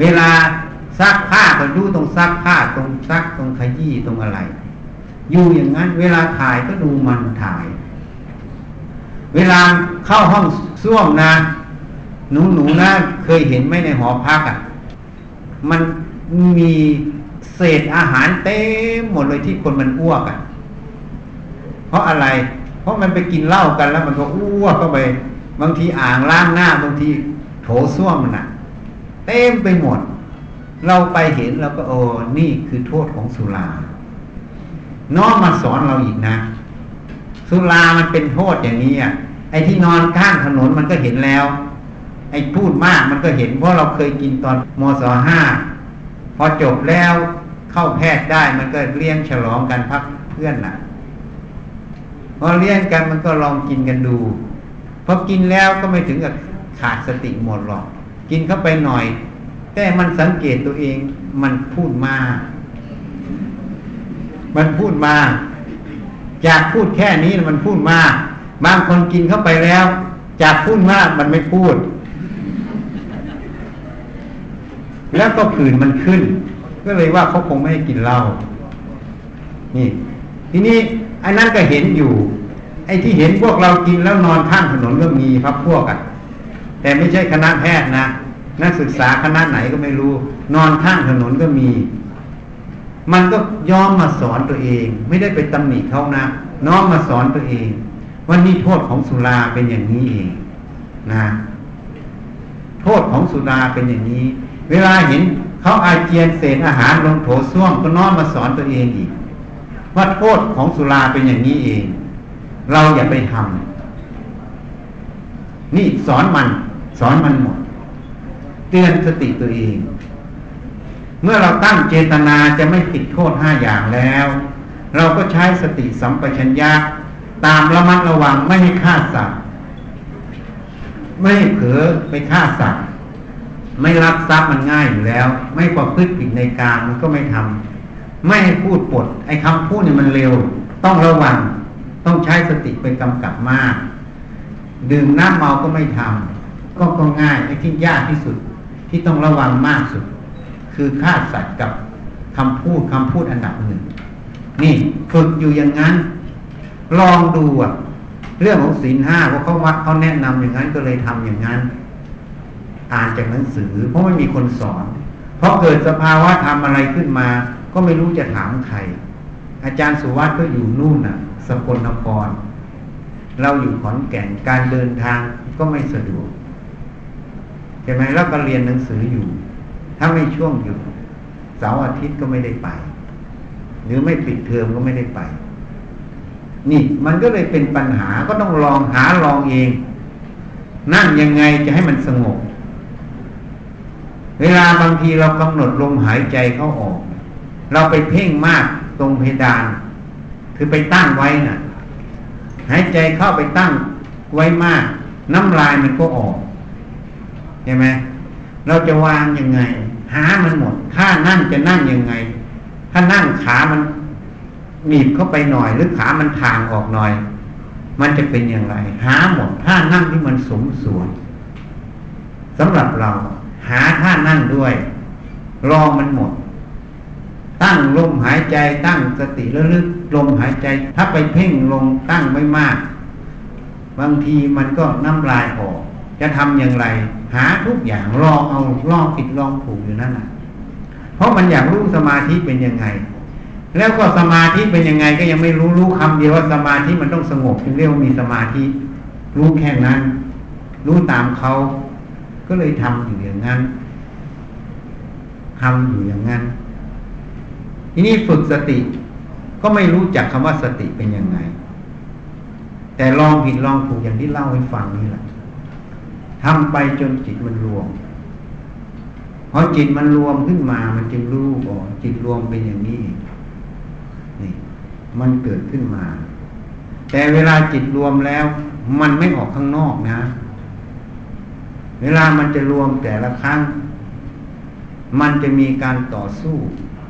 เวลา ซักผ้าก็รู้ตรงซักผ้าตรงซักตรงขยี้ตรงอะไร อยู่อย่างนั้น เวลาถ่ายก็ดูมันถ่าย เวลาเข้าห้องส้วมนะหนูหนูนะเคยเห็นไหมในหอพักอะ่ะ มันมีเศษอาหารเต็มหมดเลยที่คนมันอ้วกอะ่ะ เพราะอะไร เพราะมันไปกินเหล้ากันแล้วมันก็อ้วกเข้าไป บางทีอ่างล้างหน้าบางทีโถส้วมมันอะ่ะ เต็มไปหมด เราไปเห็นเราก็โอ้นี่คือโทษของสุราน้องมาสอนเราอีกนะ สุรามันเป็นโทษอย่างนี้อะไอ้ที่นอนข้างถนนมันก็เห็นแล้ว ไอ้พูดมากมันก็เห็น เพราะเราเคยกินตอนมศห้าพอจบแล้วเข้าแพทย์ได้มันก็เลี้ยงฉลองกันพักเพื่อนน่ะพอเลี้ยงกันมันก็ลองกินกันดูพอกินแล้วก็ไม่ถึงกับขาดสติหมดหรอก กินเข้าไปหน่อย แต่มันสังเกตตัวเอง มันพูดมา มันพูดมาจากพูดแค่นี้มันพูดมาบางคนกินเข้าไปแล้ว จากพูดมากมันไม่พูด แล้วก็ผื่นมันขึ้น ก็เลยว่าเขาคงไม่ให้กินเหล้านี่ ทีนี้ไอ้นั่นก็เห็นอยู่ ไอ้ที่เห็นพวกเรากินแล้วนอนข้างถนนก็มีพับพวกอะ แต่ไม่ใช่คณะแพทย์นะ นักศึกษาคณะไหนก็ไม่รู้ นอนข้างถนนก็มี มันก็ย้อมมาสอนตัวเอง ไม่ได้ไปตำหนิเขานะน้อมมาสอนตัวเองว่านี่โทษของสุราเป็นอย่างนี้เองนะโทษของสุราเป็นอย่างนี้ เวลาเห็นเขาอาเจียนเศษอาหารลงโถส้วมก็น้อมมาสอนตัวเองอีก ว่าโทษของสุราเป็นอย่างนี้เอง เราอย่าไปทำนี่สอนมัน สอนมันหมด เตือนสติตัวเอง เมื่อเราตั้งเจตนาจะไม่ผิดโทษห้าอย่างแล้ว เราก็ใช้สติสัมปชัญญะตามระมัดระวังไม่ให้ฆ่าสัตว์ไม่เผลอไปฆ่าสัตว์ไม่รับทรัพย์มันง่ายอยู่แล้ว ไม่ประพฤติผิดในการมันก็ไม่ทำไม่ให้พูดปด ไอ้คำพูดเนี่ยมันเร็ว ต้องระวัง ต้องใช้สติไปกำกับมาก ดื่มน้ำเมาก็ไม่ทำก็ก็ง่ายไอ้ที่ยากที่สุด ที่ต้องระวังมากสุด คือฆ่าสัตว์กับคำพูดคำพูดอันดับหนึ่งนี่ฝึกอยู่อย่างนั้น ลองดูอะเรื่องของศีลห้าเพราะเขาวัดเขาแนะนำอย่างนั้นก็เลยทำอย่างนั้น อ่านจากหนังสือ เพราะไม่มีคนสอน เพราะเกิดสภาวะทำอะไรขึ้นมา ก็ไม่รู้จะถามใคร อาจารย์สุวัตก็อยู่นู่นน่ะ สกลนคร เราอยู่ขอนแก่นการเดินทางก็ไม่สะดวก ช่ไหมแล้วก็เรียนหนังสืออยู่ ถ้าไม่ช่วงหยุดเสาร์อาทิตย์ก็ไม่ได้ไป หรือไม่ปิดเทอมก็ไม่ได้ไป นี่มันก็เลยเป็นปัญหาก็ต้องลองหาลองเอง นั่งยังไงจะให้มันสงบ เวลาบางทีเรากำหนดลมหายใจเข้าออก เราไปเพ่งมากตรงเพดาน คือไปตั้งไว้นะ่ะ หายใจเข้าไปตั้งไว้มาก น้ำลายมันก็ออก ช่ไหมเราจะวางยังไง หามันหมด ถ้านั่งจะนั่งยังไง ถ้านั่งขามันหนีบเข้าไปหน่อย หรือขามันทางออกหน่อย มันจะเป็นอย่างไร หาหมดท่านั่งที่มันสมส่วนสำหรับเรา หาท่านั่งด้วยรองมันหมด ตั้งลมหายใจตั้งสติระลึกลมหายใจ ถ้าไปเพ่งลงตั้งไม่มาก บางทีมันก็น้ำลายออก จะทำอย่างไร หาทุกอย่างลองเอาลองผิดลองถูกอยู่นั่นแหะเพราะมันอยากรู้สมาธิเป็นยังไง แล้วก็สมาธิเป็นยังไงก็ยังไม่รู้รู้คำเดียวว่าสมาธิมันต้องสงบจึงเรียกว่ามีสมาธิ รู้แค่นั้น รู้ตามเขาก็เลยทำอยู่อย่างนั้นทำอยู่อย่างนั้น ทีนี้ฝึกสติ ก็ไม่รู้จักคำว่าสติเป็นยังไง แต่ลองผิดลองถูกอย่างที่เล่าให้ฟังนี่แหละ ทำไปจนจิตมันรวมพอจิตมันรวมขึ้นมามันจึงรู้อ๋อจิตรวมเป็นอย่างนี้นี่ มันเกิดขึ้นมา แต่เวลาจิตรวมแล้ว มันไม่ออกข้างนอกนะ เวลามันจะรวมแต่ละครั้ง มันจะมีการต่อสู้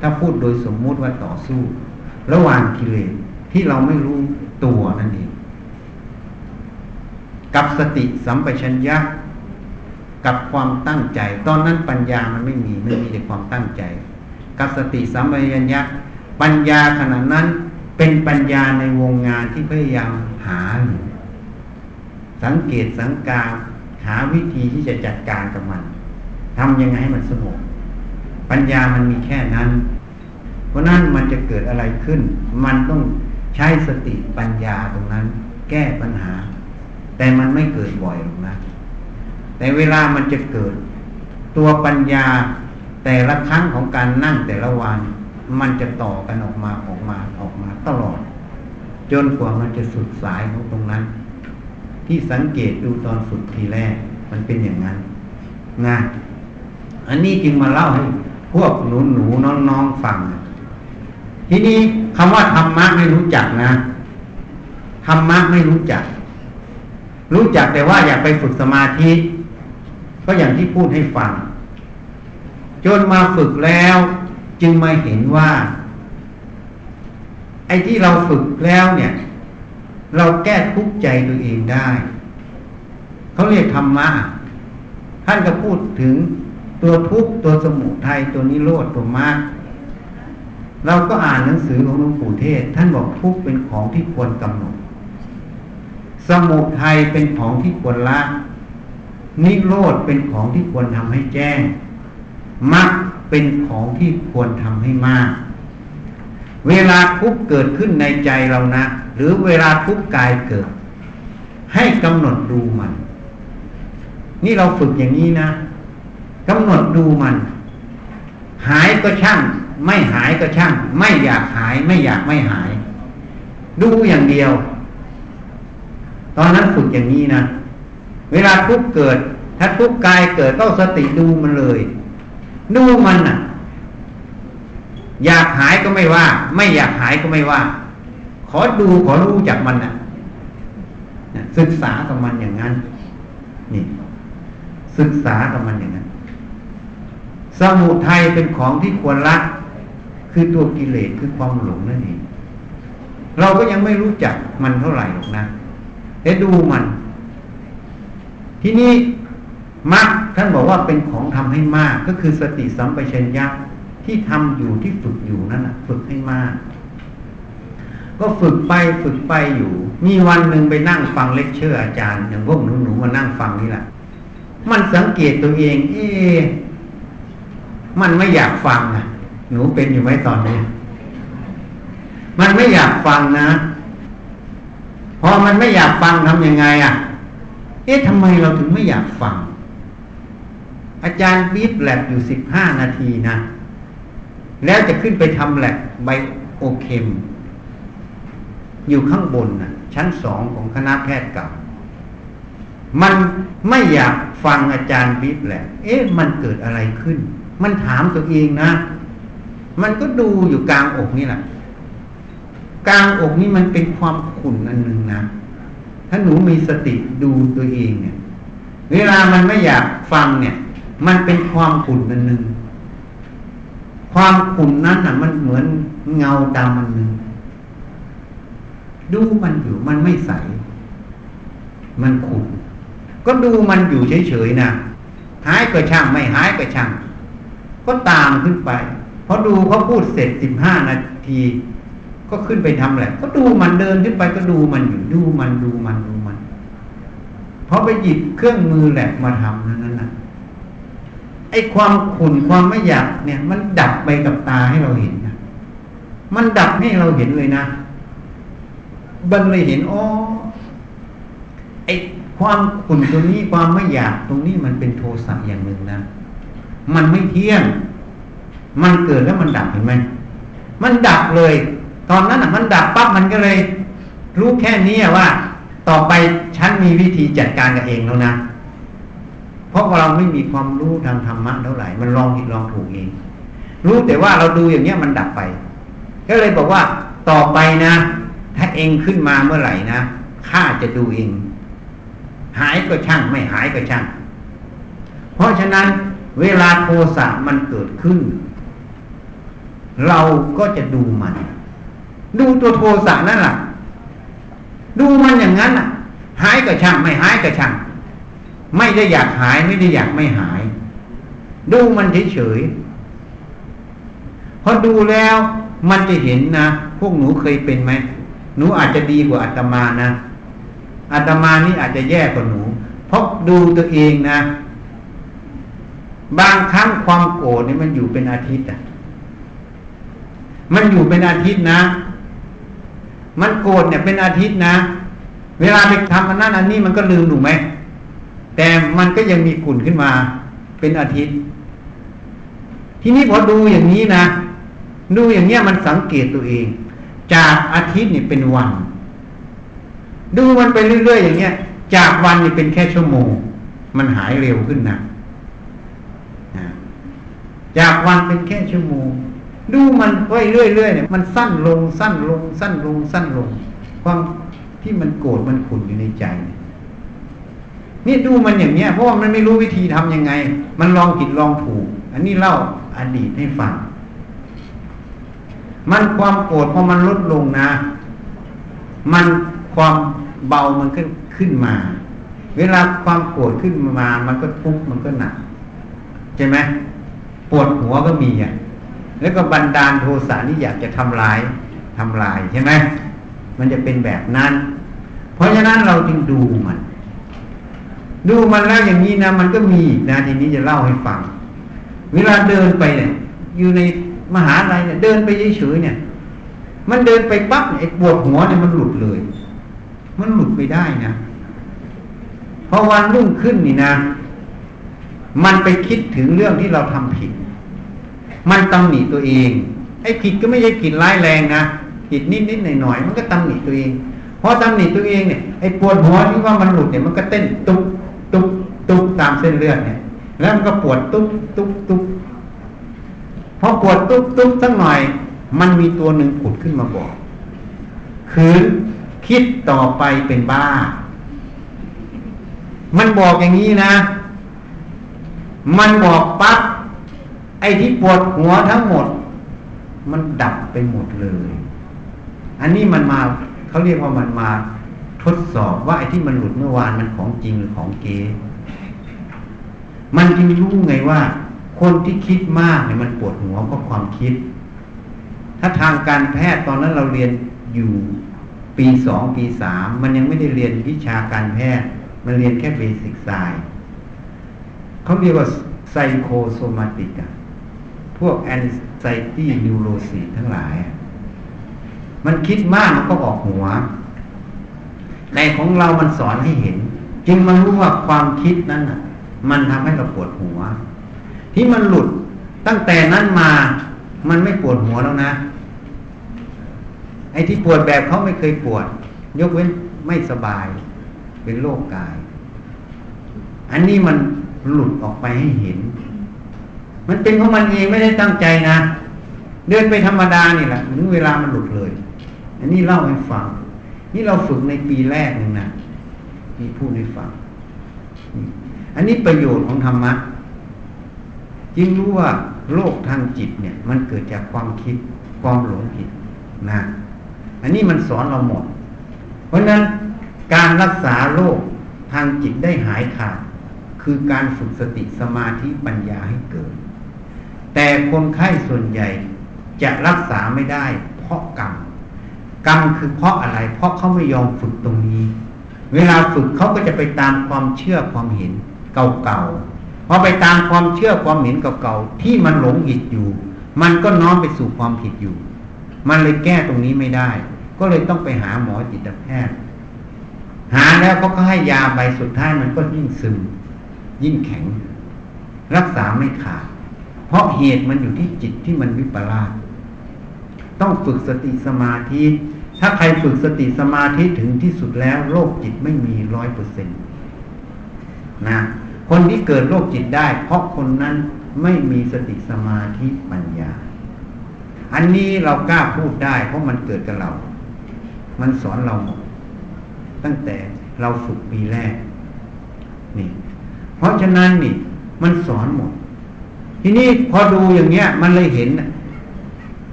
ถ้าพูดโดยสมมุติว่าต่อสู้ ระหว่างกิเลสที่เราไม่รู้ตัวนั่นเอง กับสติสัมปชัญญะกับความตั้งใจ ตอนนั้นปัญญามันไม่มีไม่มีแต่ความตั้งใจ กับสติสัมปชัญญะปัญญาขณะนั้นเป็นปัญญาในวงงานที่พยายามหา สังเกตสังการหาวิธีที่จะจัดการกับมันทำยังไงให้มันสงบปัญญามันมีแค่นั้น เพราะนั้นมันจะเกิดอะไรขึ้น มันต้องใช้สติปัญญาตรงนั้น แก้ปัญหา แต่มันไม่เกิดบ่อยหรอกนะ แต่เวลามันจะเกิด ตัวปัญญาแต่ละครั้งของการนั่งแต่ละวัน มันจะต่อกันออกมาออกมาออกมาตลอด จนกว่ามันจะสุดสายของตรงนั้น ที่สังเกตดูตอนสุดทีแรก มันเป็นอย่างนั้นนะอันนี้จึงมาเล่าให้พวกหนูหนูน้องน้องฟัง ทีนี้คำว่าธรรมะไม่รู้จักนะธรรมะไม่รู้จัก รู้จักแต่ว่าอยากไปฝึกสมาธิ ก็อย่างที่พูดให้ฟัง จนมาฝึกแล้ว จึงมาเห็นว่า ไอ้ที่เราฝึกแล้วเนี่ย เราแก้ทุกข์ใจตัวเองได้เขาเรียกธรรมะท่านก็พูดถึงตัวทุกข์ตัวสมุทัยตัวนิโรธตัวมรรคเราก็อ่านหนังสือของหลวงปู่เทศ ท่านบอกทุกข์เป็นของที่ควรกำหนด สมุทัยเป็นของที่ควรละ นิโรธเป็นของที่ควรทำให้แจ้งมรรคเป็นของที่ควรทำให้มาก เวลาทุกเกิดขึ้นในใจเรานะ หรือเวลาทุกกายเกิด ให้กำหนดดูมัน นี่เราฝึกอย่างนี้นะกำหนดดูมัน หายก็ช่าง ไม่หายก็ช่าง ไม่อยากหายไม่อยากไม่หาย ดูอย่างเดียว ตอนนั้นฝึกอย่างนี้นะ เวลาทุกเกิด ถ้าทุกกายเกิดก็สติดูมันเลย ดูมันอะ อยากหายก็ไม่ว่า ไม่อยากหายก็ไม่ว่า ขอดูขอรู้จักมันน่ะศึกษากับมันอย่างนั้น นี่ ศึกษากับมันอย่างนั้น สมุทัยเป็นของที่ควรละคือตัวกิเลสคือความหลงนั่นเองเราก็ยังไม่รู้จักมันเท่าไหร่หรอกนะ แต่ดูมัน ทีนี้มรรคท่านบอกว่าเป็นของทำให้มาก ก็คือสติสัมปชัญญะที่ทำอยู่ที่ฝึกอยู่นั่นนะฝึกให้มาก ก็ฝึกไปฝึกไปอยู่ มีวันหนึ่งไปนั่งฟังเลคเชอร์อาจารย์อย่างพวกหนูหนูมานั่งฟังนี่แหละมันสังเกตตัวเอง เอ๊มันไม่อยากฟังนะหนูเป็นอยู่ไหมตอนนี้ มันไม่อยากฟังนะ พอมันไม่อยากฟังทำยังไงอะ เอ๊ะทำไมเราถึงไม่อยากฟัง อาจารย์บีบแลบอยู่สิบห้านาทีนะ แล้วจะขึ้นไปทำแลบไบโอเคมอยู่ข้างบนนะชั้นสองของคณะแพทย์เก่า มันไม่อยากฟังอาจารย์บิ๊กแหละ เอ๊ะ มันเกิดอะไรขึ้น มันถามตัวเองนะ มันก็ดูอยู่กลางอกนี่แหละ กลางอกนี่มันเป็นความขุ่นอันหนึ่งนะ ถ้าหนูมีสติดูตัวเองเนี่ย เวลามันไม่อยากฟังเนี่ย มันเป็นความขุ่นอันหนึ่ง ความขุ่นนั้นอะ มันเหมือนเงาดำอันหนึ่ง ดูมันอยู่มันไม่ใส มันขุ่น ก็ดูมันอยู่เฉยๆนะ หายก็ช่างไม่หายก็ช่าง ก็ตามขึ้นไปพอดูเขาพูดเสร็จสิบห้านาที ก็ขึ้นไปทำแหละ ก็ดูมันเดินขึ้นไปก็ดูมันอยู่ดูมันดูมันดูมันพอไปหยิบเครื่องมือแหลกมาทำนั้นน่ะไอ้ความขุ่นความไม่อยากเนี่ย มันดับไปกับตาให้เราเห็นนะมันดับให้เราเห็นเลยนะบันเลยเห็นอ๋อไอ้ความขุ่นตัวนี้ความไม่อยากตรงนี้มันเป็นโทสะอย่างหนึ่งนะมันไม่เที่ยง มันเกิดแล้วมันดับเห็นไหมมันดับเลย ตอนนั้นอะมันดับปั๊บมันก็เลย รู้แค่นี้ว่า ต่อไปฉันมีวิธีจัดการกับเองแล้วนะเพราะเราไม่มีความรู้ทางธรรมะเท่าไหร่ มันลองผิดลองถูกเอง รู้แต่ว่าเราดูอย่างเนี้ยมันดับไป ก็เลยบอกว่าต่อไปนะ ถ้าเองขึ้นมาเมื่อไหร่นะข้าจะดูเอง หายก็ช่างไม่หายก็ช่าง เพราะฉะนั้นเวลาโทสะมันเกิดขึ้น เราก็จะดูมัน ดูตัวโทสะนั่นแหละดูมันอย่างนั้นอะ หายก็ช่างไม่หายก็ช่าง ไม่ได้อยากหายไม่ได้อยากไม่หาย ดูมันเฉยๆพอดูแล้วมันจะเห็นนะพวกหนูเคยเป็นไหมหนูอาจจะดีกว่าอาตมานะอาตมานี่อาจจะแย่กว่าหนูเพราะดูตัวเองนะ บางครั้งความโกรธนี่มันอยู่เป็นอาทิตย์อะ มันอยู่เป็นอาทิตย์นะ มันโกรธเนี่ยเป็นอาทิตย์นะ เวลาไปทำอันนั้นอันนี้มันก็ลืมถูกไหมแต่มันก็ยังมีขุ่นขึ้นมา เป็นอาทิตย์ ทีนี้พอดูอย่างนี้นะ ดูอย่างเนี้ยมันสังเกตตัวเอง จากอาทิตย์นี่เป็นวัน ดูมันไปเรื่อยๆอย่างเงี้ย จากวันนี่เป็นแค่ชั่วโมง มันหายเร็วขึ้นนะจากวันเป็นแค่ชั่วโมง ดูมันไปเรื่อยๆเนี่ยมันสั้นลงสั้นลง สั้นลง สั้นลง ความที่มันโกรธมันขุ่นอยู่ในใจ นี่ดูมันอย่างเนี้ยเพราะว่ามันไม่รู้วิธีทํำยังไง มันลองผิดลองถูก อันนี้เล่าอดีตให้ฟังมันความโกรธพอมันลดลงนะ มันความเบามันขึ้นขึ้นมา เวลาความโกรธขึ้นมา มันก็ทุกข์มันก็หนักใช่ไหมปวดหัวก็มีอะ แล้วก็บันดาลโทสะนี่อยากจะทำลายทำลายใช่ไหมมันจะเป็นแบบนั้น เพราะฉะนั้นเราจึงดูมัน ดูมันแล้วอย่างนี้นะ มันก็มีนะทีนี้จะเล่าให้ฟัง เวลาเดินไปเนี่ย อยู่ในมหาลัยเนี่ย เดินไปเฉยๆเนี่ย มันเดินไปปั๊บไอ้ปวดหัวเนี่ยมันหลุดเลย มันหลุดไปได้นะพอวันรุ่งขึ้นนี่นะ มันไปคิดถึงเรื่องที่เราทำผิด มันตำหนิตัวเอง ไอ้ผิดก็ไม่ใช่ผิดร้ายแรงนะผิดนิดนิดหน่อยหน่อยมันก็ตำหนิตัวเองเพราะตำหนิตัวเองเนี่ยไอ้ปวดหัวที่ว่ามันหลุดเนี่ยมันก็เต้นตุ๊บตุ๊บตุ๊บตามเส้นเลือดเนี่ย แล้วมันก็ปวดตุ๊บตุ๊บตุ๊บพอปวดตุ๊บตุ๊บสักหน่อย มันมีตัวหนึ่งผุดขึ้นมาบอกคือคิดต่อไปเป็นบ้า มันบอกอย่างนี้นะ มันบอกปั๊บ ไอ้ที่ปวดหัวทั้งหมด มันดับไปหมดเลย อันนี้มันมาเขาเรียกว่ามันมาทดสอบว่าไอ้ที่มันหลุดเมื่อวานมันของจริงหรือของเก๊มันจึงรู้ไงว่า คนที่คิดมากเนี่ยมันปวดหัวเพราะความคิด ถ้าทางการแพทย์ตอนนั้นเราเรียนอยู่ปีสองปีสามมันยังไม่ได้เรียนวิชาการแพทย์ มันเรียนแค่เบสิกไซน์เขาเรียกว่าไซโคโซมาติกอะ พวก anxiety neurosis ทั้งหลาย มันคิดมากมันก็ออกหัวในของเรามันสอนให้เห็น จึงมันรู้ว่าความคิดนั้นอะ มันทำให้เราปวดหัว ที่มันหลุดตั้งแต่นั้นมา มันไม่ปวดหัวแล้วนะ ไอ้ที่ปวดแบบเขาไม่เคยปวด ยกเว้นไม่สบาย เป็นโรคกาย อันนี้มันหลุดออกไปให้เห็น มันเป็นของมันเองไม่ได้ตั้งใจนะ เดินไปธรรมดานี่แหละถึงเวลามันหลุดเลย อันนี้เล่าให้ฟัง นี่เราฝึกในปีแรกหนึ่งนะนี่พูดให้ฟัง อันนี้ประโยชน์ของธรรมะยิ่งรู้ว่าโรคทางจิตเนี่ย มันเกิดจากความคิดความหลงผิดนะ อันนี้มันสอนเราหมด เพราะนั้นการรักษาโรคทางจิตได้หายขาด คือการฝึกสติสมาธิปัญญาให้เกิด แต่คนไข้ส่วนใหญ่จะรักษาไม่ได้ เพราะกรรมกรรมคือเพราะอะไร เพราะเขาไม่ยอมฝึกตรงนี้ เวลาฝึกเขาก็จะไปตามความเชื่อความเห็นเก่าๆพอไปตามความเชื่อความเห็นเก่าๆที่มันหลงผิดอยู่ มันก็น้อมไปสู่ความผิดอยู่ มันเลยแก้ตรงนี้ไม่ได้ ก็เลยต้องไปหาหมอจิตแพทย์ หาแล้วเขาก็ให้ยาไปสุดท้ายมันก็ยิ่งซึมยิ่งแข็ง รักษาไม่ขาด เพราะเหตุมันอยู่ที่จิตที่มันวิปลาสต้องฝึกสติสมาธิ ถ้าใครฝึกสติสมาธิถึงที่สุดแล้วโรคจิตไม่มีร้อยเปอร์เซ็นต์นะคนที่เกิดโรคจิตได้ เพราะคนนั้นไม่มีสติสมาธิปัญญา อันนี้เรากล้าพูดได้ เพราะมันเกิดกับเรา มันสอนเราหมดตั้งแต่เราฝึกปีแรกนี่ เพราะฉะนั้นนี่ มันสอนหมด ทีนี้พอดูอย่างเงี้ย มันเลยเห็น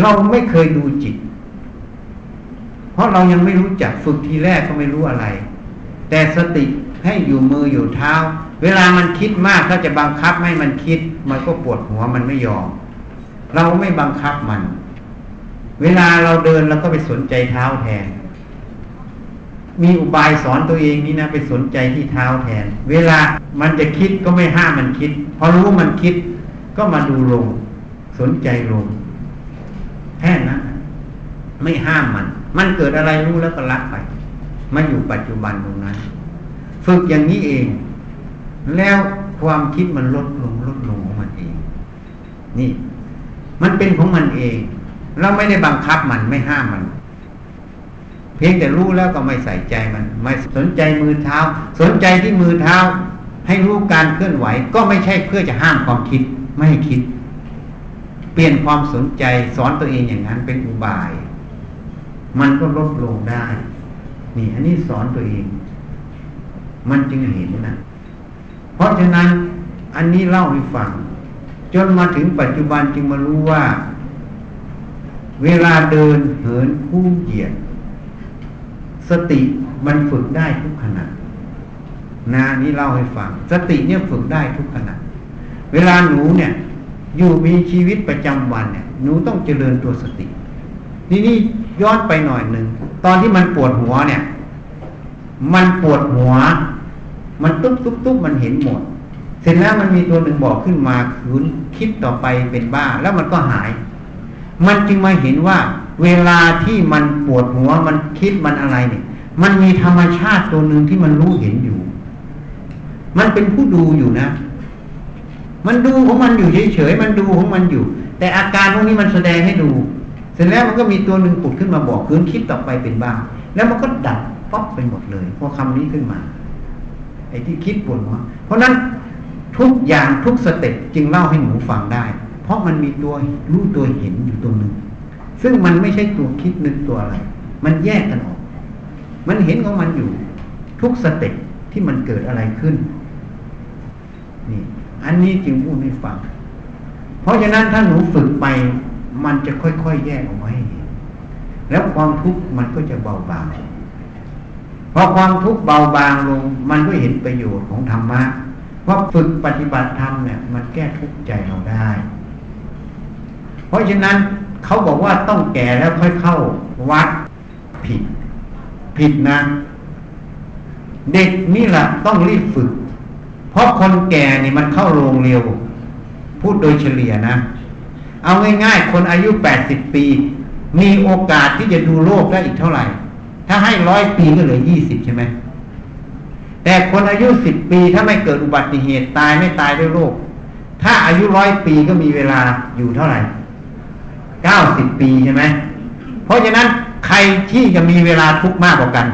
เราไม่เคยดูจิต เพราะเรายังไม่รู้จักฝึกทีแรกก็ไม่รู้อะไร แต่สติให้อยู่มืออยู่เท้า เวลามันคิดมากถ้าจะบังคับให้มันคิด มันก็ปวดหัวมันไม่ยอม เราไม่บังคับมัน เวลาเราเดินเราก็ไปสนใจเท้าแทน มีอุบายสอนตัวเองนี่นะไปสนใจที่เท้าแทน เวลามันจะคิดก็ไม่ห้ามมันคิด พอรู้มันคิด ก็มาดูลงสนใจลงแค่นั้นไม่ห้ามมัน มันเกิดอะไรรู้แล้วก็ละไปมาอยู่ปัจจุบันตรงนั้น ฝึกอย่างนี้เอง แล้วความคิดมันลดลงลดลงของมันเอง นี่ มันเป็นของมันเอง เราไม่ได้บังคับมันไม่ห้ามมัน เพียงแต่รู้แล้วก็ไม่ใส่ใจมัน ไม่สนใจมือเท้า สนใจที่มือเท้า ให้รู้การเคลื่อนไหว ก็ไม่ใช่เพื่อจะห้ามความคิด ไม่ให้คิด เปลี่ยนความสนใจสอนตัวเองอย่างนั้นเป็นอุบาย มันก็ลดลงได้ นี่ อันนี้สอนตัวเอง มันจึงเห็นนะเพราะฉะนั้นอันนี้เล่าให้ฟัง จนมาถึงปัจจุบันจึงมารู้ว่า เวลาเดินเหินคู่เหยียด สติมันฝึกได้ทุกขณะนานี้เล่าให้ฟัง สติเนี่ยฝึกได้ทุกขณะ เวลาหนูเนี่ย อยู่มีชีวิตประจำวันเนี่ย หนูต้องเจริญตัวสติ นี่นี่ย้อนไปหน่อยหนึ่งตอนที่มันปวดหัวเนี่ย มันปวดหัว มันตุ๊บตุ๊บตุ๊บมันเห็นหมด เสร็จแล้วมันมีตัวหนึ่งบอกขึ้นมาคืนคิดต่อไปเป็นบ้า แล้วมันก็หาย มันจึงมาเห็นว่า เวลาที่มันปวดหัวมันคิดมันอะไรเนี่ย มันมีธรรมชาติตัวหนึ่งที่มันรู้เห็นอยู่ มันเป็นผู้ดูอยู่นะ มันดูของมันอยู่เฉยๆมันดูของมันอยู่ แต่อาการพวกนี้มันแสดงให้ดู เสร็จแล้วมันก็มีตัวหนึ่งปุดขึ้นมาบอกคืนคิดต่อไปเป็นบ้าแล้วมันก็ดับป๊อกไปหมดเลยพอคำนี้ขึ้นมา ไอ้ที่คิดปวดหัวเพราะนั้นทุกอย่างทุกสเต็ปจึงเล่าให้หนูฟังได้ เพราะมันมีตัวรู้ตัวเห็นอยู่ตัวหนึ่งซึ่งมันไม่ใช่ตัวคิดนึกตัวอะไร มันแยกกันออก มันเห็นของมันอยู่ ทุก step ที่มันเกิดอะไรขึ้น นี่ อันนี้จึงพูดให้ฟัง เพราะฉะนั้นถ้าหนูฝึกไป มันจะค่อยๆแยกออกมาให้เห็นแล้วความทุกข์มันก็จะเบาบางพอความทุกข์เบาบางลง มันก็เห็นประโยชน์ของธรรมะว่าฝึกปฏิบัติธรรมเนี่ย มันแก้ทุกข์ใจเราได้ เพราะฉะนั้นเขาบอกว่าต้องแก่แล้วค่อยเข้าวัดผิด ผิดนะ เด็กนี่แหละต้องรีบฝึก เพราะคนแก่นี่มันเข้าโรงเร็ว พูดโดยเฉลี่ยนะ เอาง่ายๆ คนอายุแปดสิบปี มีโอกาสที่จะดูโลกได้อีกเท่าไหร่ ถ้าให้ร้อยปีก็เหลือยี่สิบใช่ไหมแต่คนอายุสิบปีถ้าไม่เกิดอุบัติเหตุตายไม่ตายด้วยโรคถ้าอายุร้อยปีก็มีเวลาอยู่เท่าไหร่เก้าสิบปีใช่ไหมเพราะฉะนั้นใครที่จะมีเวลาทุกข์มากกว่ากัน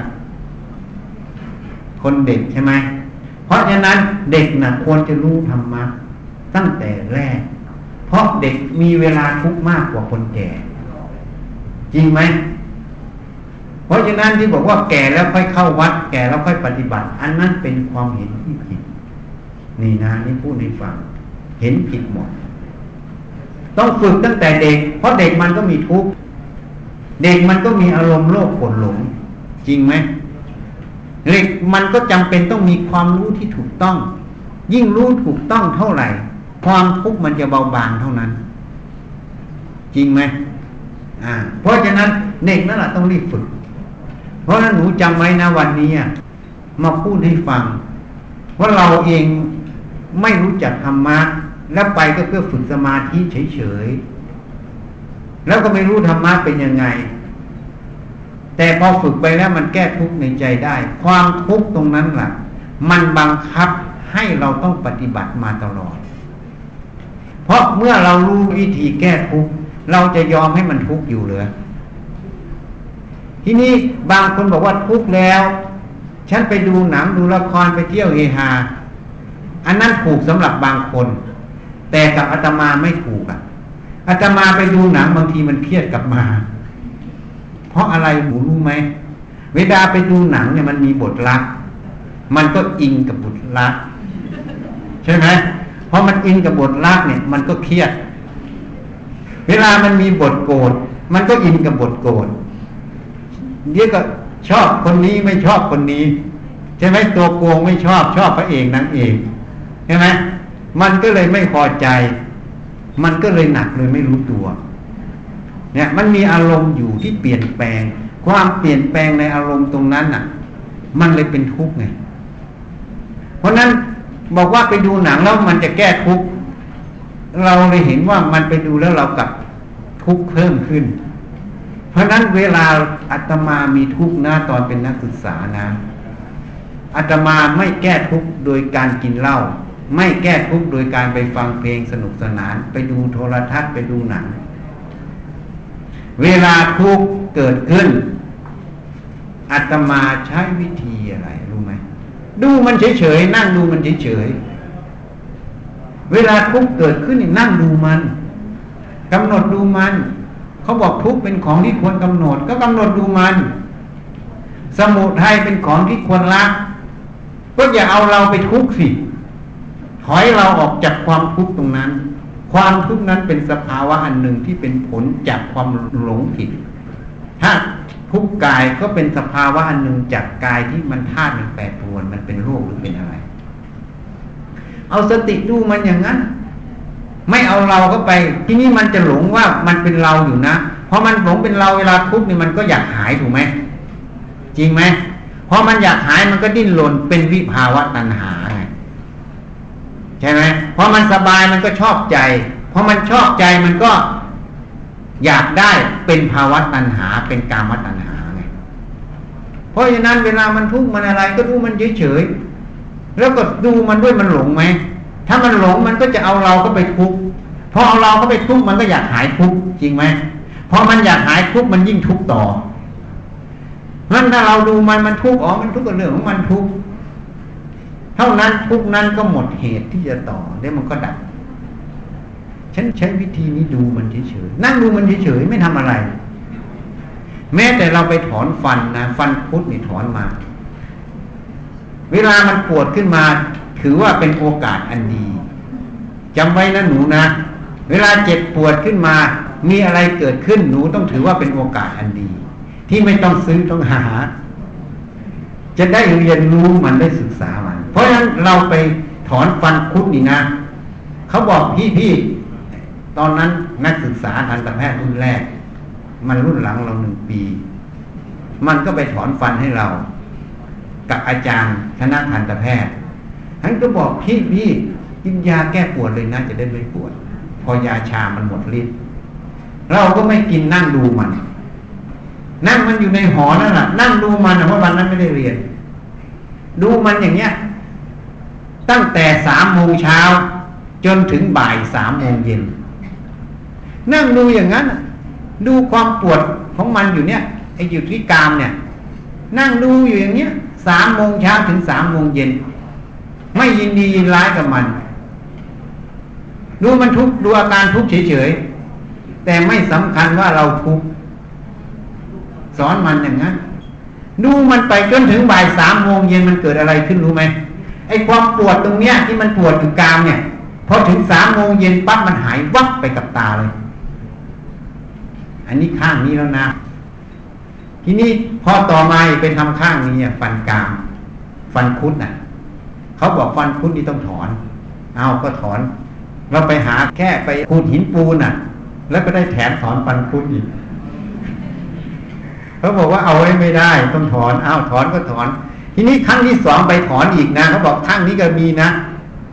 คนเด็กใช่ไหม เพราะฉะนั้นเด็กนะควรจะรู้ธรรมะตั้งแต่แรก เพราะเด็กมีเวลาทุกข์มากกว่าคนแก่ จริงไหมเพราะฉะนั้นที่บอกว่าแก่แล้วค่อยเข้าวัด แก่แล้วค่อยปฏิบัติ อันนั้นเป็นความเห็นที่ผิด นี่นะนี่พูดในฟัง เห็นผิดหมด ต้องฝึกตั้งแต่เด็ก เพราะเด็กมันก็มีทุกข์เด็กมันก็มีอารมณ์โลภโกรธหลง จริงไหม เด็กมันก็จำเป็นต้องมีความรู้ที่ถูกต้อง ยิ่งรู้ถูกต้องเท่าไหร่ ความทุกข์มันจะเบาบางเท่านั้น จริงไหมอ่า เพราะฉะนั้นเด็กนั่นแหละต้องรีบฝึก เพราะฉะนั้นหนูจำไว้นะวันนี้มาพูดให้ฟังว่าเราเองไม่รู้จักธรรมะแล้วไปก็เพื่อฝึกสมาธิเฉยๆแล้วก็ไม่รู้ธรรมะเป็นยังไง แต่พอฝึกไปแล้วมันแก้ทุกข์ในใจได้ ความทุกข์ตรงนั้นแหละมันบังคับให้เราต้องปฏิบัติมาตลอด เพราะเมื่อเรารู้วิธีแก้ทุกข์เราจะยอมให้มันทุกข์อยู่เหรือทีนี้บางคนบอกว่าทุกข์แล้ว ฉันไปดูหนังดูละครไปเที่ยวเฮฮาอันนั้นถูกสำหรับบางคน แต่กับอาตมาไม่ถูกอะอาตมาไปดูหนังบางทีมันเครียดกลับมา เพราะอะไรหนูรู้ไหมเวลาไปดูหนังเนี่ยมันมีบทรัก มันก็อิงกับบทรัก ใช่ไหมเพราะมันอิงกับบทรักเนี่ย มันก็เครียด เวลามันมีบทโกรธมันก็อินกับบทโกรธเดี๋ยวก็ชอบคนนี้ไม่ชอบคนนี้ ใช่ไหมตัวโกงไม่ชอบชอบพระเอกนางเอกใช่ไหมมันก็เลยไม่พอใจ มันก็เลยหนักเลยไม่รู้ตัว เนี่ยมันมีอารมณ์อยู่ที่เปลี่ยนแปลง ความเปลี่ยนแปลงในอารมณ์ตรงนั้นน่ะ มันเลยเป็นทุกข์ไง เพราะนั้นบอกว่าไปดูหนังแล้วมันจะแก้ทุกข์เราเลยเห็นว่ามันไปดูแล้วเรากับทุกข์เพิ่มขึ้น เพราะนั้นเวลาอาตมามีทุกข์หนะตอนเป็นนักศึกษานะอาตมาไม่แก้ทุกข์โดยการกินเหล้าไม่แก้ทุกข์โดยการไปฟังเพลงสนุกสนาน ไปดูโทรทัศน์ไปดูหนัง เวลาทุกข์เกิดขึ้นอาตมาใช้วิธีอะไรรู้ไหมดูมันเฉยๆนั่งดูมันเฉยๆเวลาทุกข์เกิดขึ้นนั่งดูมันกำหนดดูมันเขาบอกทุกข์เป็นของที่ควรกำหนด ก็กำหนดดูมัน สมุทัยเป็นของที่ควรละก็อย่าเอาเราไปทุกข์สิถอยเราออกจากความทุกข์ตรงนั้น ความทุกข์นั้นเป็นสภาวะอันหนึ่งที่เป็นผลจากความหลงผิด ถ้าทุกกายก็เป็นสภาวะอันหนึ่งจากกายที่มันธาตุมันแปรปรวนมันเป็นโรคหรือเป็นอะไร เอาสติดูมันอย่างนั้น ไม่เอาเราก็ไป ที่นี่มันจะหลงว่ามันเป็นเราอยู่นะ เพอมันหลงเป็นเราเวลาทุกข์นี่มันก็อยากหายถูกไหมจริงไหมพอมันอยากหายมันก็ดิ้นรนเป็นวิภาวะตัณหาไงใช่ไหม พอมันสบายมันก็ชอบใจพอมันชอบใจมันก็อยากได้เป็นภาวะตัณหา เป็นกามตัณหาไงเพราะฉะนั้นเวลามันทุกข์มันอะไร ก็ดูมันเฉยๆแล้วก็ดูมันด้วยมันหลงไหมถ้ามันหลงมันก็จะเอาเราก็ไปทุกข์พอเอาเราก็ไปทุกข์มันก็อยากหายทุกข์จริงไหมพอมันอยากหายทุกข์มันยิ่งทุกข์ต่อนั้นถ้าเราดูมันมันทุกข์อ๋อมันทุกข์กับเรื่องของมันทุกข์ เท่านั้นทุกนั้นก็หมดเหตุที่จะต่อเดี๋ยวมันก็ดับ ฉันใช้วิธีนี้ดูมันเฉยๆนั่งดูมันเฉยๆไม่ทำอะไร แม้แต่เราไปถอนฟันนะฟันพุทธนี่ถอนมา เวลามันปวดขึ้นมา ถือว่าเป็นโอกาสอันดีจำไว้นะหนูนะ เวลาเจ็บปวดขึ้นมา มีอะไรเกิดขึ้นหนูต้องถือว่าเป็นโอกาสอันดี ที่ไม่ต้องซื้อต้องหา จะได้เรียนรู้มันได้ศึกษา ราะฉะนั้นเราไปถอนฟันคุดนี่นะเขาบอกพี่พี่ตอนนั้นนักศึกษาทันตแพทย์รุ่นแรก มันรุ่นหลังเราหนึ่งปี มันก็ไปถอนฟันให้เรา กับอาจารย์คณะทันตแพทย์ท่านก็บอกพี่พี่กินยาแก้ปวดเลยนะจะได้ไม่ปวด พอยาชามันหมดฤทธิ์เราก็ไม่กินนั่งดูมัน นั่งมันอยู่ในหอนั่นแหละนั่งดูมันเพราะวันนั้นไม่ได้เรียน ดูมันอย่างเงี้ย ตั้งแต่สามโมงเช้า จนถึงบ่ายสามโมงเย็น นั่งดูอย่างนั้น ดูความปวดของมันอยู่เนี่ยไอ้อยู่ที่กามเนี่ย นั่งดูอยู่อย่างเนี้ยสามโมงเช้าถึงสามโมงเย็น ไม่ยินดียินร้ายกับมัน ดูมันทุกดูอาการทุกเฉยๆแต่ไม่สำคัญว่าเราทุกสอนมันอย่างนั้นดูมันไปจนถึงบ่ายสามโมงเย็นมันเกิดอะไรขึ้นรู้ไหม ไอ้ความปวดตรงเนี้ยที่มันปวดอยู่กามเนี่ยพอถึงสามโมงเย็นปั๊บมันหายวับไปกับตาเลย อันนี้ข้างนี้แล้วนะ ทีนี้พอต่อมาไปทำข้างนี้ฟันกาม ฟันคุดน่ะเขาบอกฟันคุดนี่ต้องถอน เอาก็ถอน เราไปหาแค่ไปขูดหินปูนน่ะ แล้วก็ได้แถมถอนฟันคุดอีกเขาบอกว่าเอาไว้ไม่ได้ ต้องถอนอ้าวถอนก็ถอน ทีนี้ครั้งที่สองไปถอนอีกนะเขาบอกข้างนี้ก็มีนะ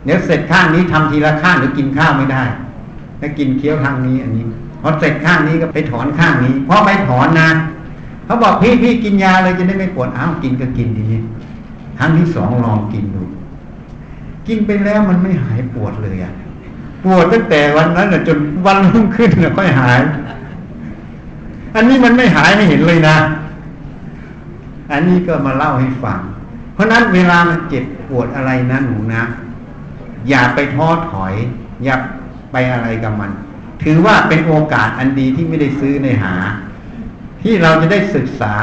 เดี๋ยวเสร็จข้างนี้ทำทีละข้างหรือกินข้าวไม่ได้ถ้ากินเคี้ยวข้างนี้อันนี้พอเสร็จข้างนี้ก็ไปถอนข้างนี้พอไปถอนนะเขาบอกพี่พี่กินยาเลยจะได้ไม่ปวดอ้าวกินก็กินดีนี้ครั้งที่สองลองกินดู กินไปแล้วมันไม่หายปวดเลยอะปวดตั้งแต่วันนั้นจนวันรุ่งขึ้นค่อยหาย อันนี้มันไม่หายไม่เห็นเลยนะ อันนี้ก็มาเล่าให้ฟัง เพราะนั้นเวลามันเจ็บปวดอะไรนะหนูนะ อย่าไปท้อถอย อย่าไปอะไรกับมัน ถือว่าเป็นโอกาสอันดีที่ไม่ได้ซื้อในหา ที่เราจะได้ศึกษา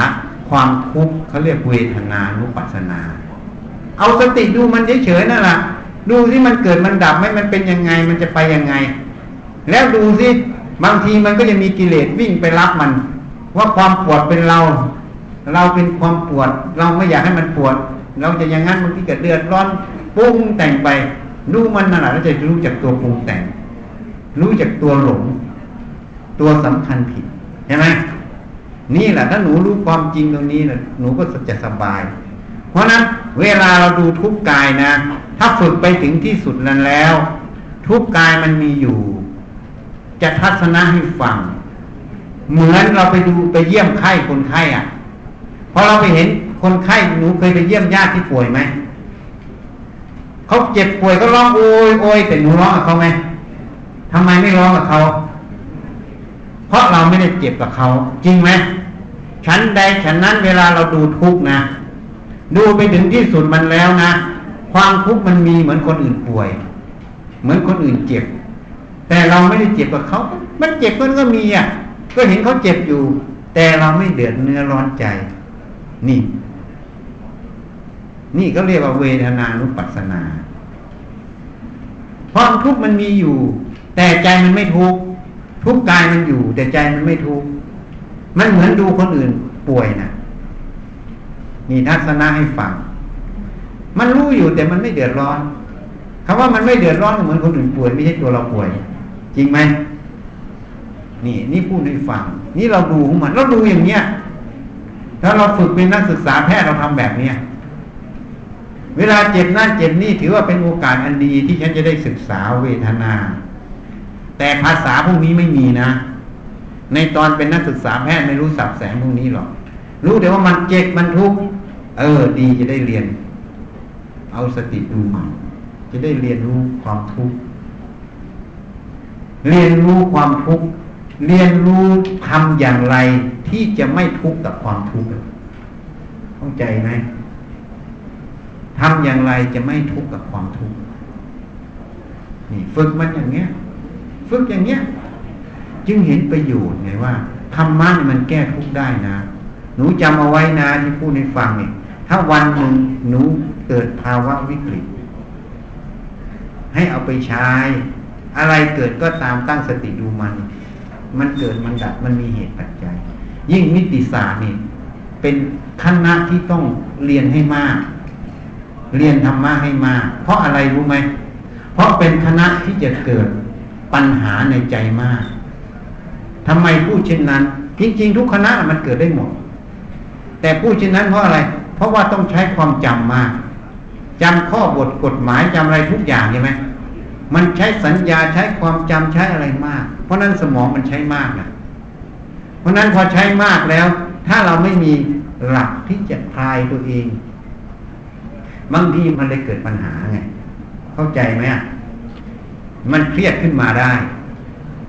ความทุกข์เขาเรียกเวทนานุปัสสนา เอาสติดูมันเฉยๆนั่นแหละดูที่มันเกิดมันดับไหมมันเป็นยังไงมันจะไปยังไง แล้วดูสิบางทีมันก็จะมีกิเลสวิ่งไปรับมัน ว่าความปวดเป็นเรา เราเป็นความปวด เราไม่อยากให้มันปวด เราจะอย่างนั้นบางทีเกิดเดือดร้อนปุ้งแต่งไปรู้มันนั่นแหละแล้วจะรู้จักตัวปรุงแต่ง รู้จักตัวหลง ตัวสำคัญผิดใช่ไหมนี่แหละถ้าหนูรู้ความจริงตรงนี้นะหนูก็จะสบาย เพราะนั้นเวลาเราดูทุกกายนะ ถ้าฝึกไปถึงที่สุดนั้นแล้ว ทุกกายมันมีอยู่ จะทัศนะให้ฟัง เหมือนเราไปดูไปเยี่ยมไข้คนไข้อะ พอเราไปเห็นคนไข้หนูเคยไปเยี่ยมญาติที่ป่วยไหมเขาเจ็บป่วยก็ร้องโอยโอยแต่หนูร้องกับเขาไหมทำไมไม่ร้องกับเขาเพราะเราไม่ได้เจ็บกับเขาจริงไหมฉันใดฉันนั้นเวลาเราดูทุกนะ ดูไปถึงที่สุดมันแล้วนะ ความทุกข์มันมีเหมือนคนอื่นป่วย เหมือนคนอื่นเจ็บ แต่เราไม่ได้เจ็บกับเขา มันเจ็บมันก็มีอะ ก็เห็นเขาเจ็บอยู่ แต่เราไม่เดือดเนื้อร้อนใจ นี่ นี่ก็เรียกว่าเวทนานุปัสสนาความทุกมันมีอยู่ แต่ใจมันไม่ทุกทุกกายมันอยู่ แต่ใจมันไม่ทุกมันเหมือนดูคนอื่นป่วยนะนี่ทัศนะให้ฟัง มันรู้อยู่แต่มันไม่เดือดร้อนคำว่ามันไม่เดือดร้อนเหมือนคนอื่นป่วยไม่ใช่ตัวเราป่วย จริงไหมนี่ นี่พูดให้ฟัง นี่เราดูของมันเราดูอย่างเนี้ย ถ้าเราฝึกเป็นนักศึกษาแพทย์เราทำแบบเนี้ยเวลาเจ็บนั่นเจ็บนี่ถือว่าเป็นโอกาสอันดีที่ฉันจะได้ศึกษาเวทนา แต่ภาษาพวกนี้ไม่มีนะ ในตอนเป็นนักศึกษาแพทย์ไม่รู้สับแสงพวกนี้หรอก รู้แต่ว่ามันเจ็บมันทุกข์เออ ดีจะได้เรียน เอาสติดูมันจะได้เรียนรู้ความทุกข์เรียนรู้ความทุกข์ เรียนรู้ทำอย่างไรที่จะไม่ทุกข์กับความทุกข์เข้าใจไหมทำอย่างไรจะไม่ทุกข์กับความทุกข์นี่ฝึกมันอย่างเงี้ย ฝึกอย่างเงี้ย จึงเห็นประโยชน์ไงว่าธรรมะมันแก้ทุกข์ได้นะ หนูจำเอาไว้นะที่พูดให้ฟังเนี่ยถ้าวันหนึ่งหนูเกิดภาวะวิกฤต ให้เอาไปใช้ อะไรเกิดก็ตามตั้งสติดูมัน มันเกิดมันดับมันมีเหตุปัจจัย ยิ่งมิติศาสตร์นี่เป็นคณะที่ต้องเรียนให้มาก เรียนธรรมะให้มาก เพราะอะไรรู้ไหม เพราะเป็นคณะที่จะเกิดปัญหาในใจมากทำไมพูดเช่นนั้น จริง ๆ ทุกคณะมันเกิดได้หมด แต่พูดเช่นนั้นเพราะอะไร เพราะว่าต้องใช้ความจำมากจำข้อบทกฎหมายจำอะไรทุกอย่างใช่ไหม มันใช้สัญญาใช้ความจำใช้อะไรมาก เพราะนั้นสมองมันใช้มากนะเพราะนั้นพอใช้มากแล้ว ถ้าเราไม่มีหลักที่จะคลายตัวเองบางทีมันเลยเกิดปัญหาไง เข้าใจไหมมันเครียดขึ้นมาได้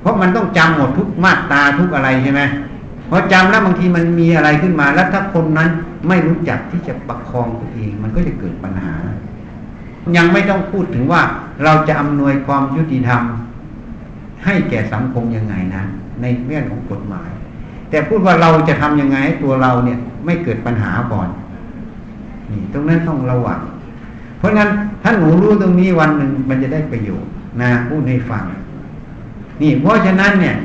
เพราะมันต้องจำหมดทุกมาตราทุกอะไรใช่ไหมพอจำแล้วบางทีมันมีอะไรขึ้นมา แล้วถ้าคนนั้นไม่รู้จักที่จะประคองตัวเอง มันก็จะเกิดปัญหา ยังไม่ต้องพูดถึงว่าเราจะอำนวยความยุติธรรม ให้แก่สังคมยังไงนะ ในเรื่องของกฎหมาย แต่พูดว่าเราจะทํำยังไงให้ตัวเราเนี่ย ไม่เกิดปัญหาก่อนนี่ตรงนั้นต้องระวังเพราะงั้นถ้าหนูรู้ตรงนี้วันหนึ่งมันจะได้ประโยชน์นะพูดให้ฟัง นี่ เพราะฉะนั้นเนี่ย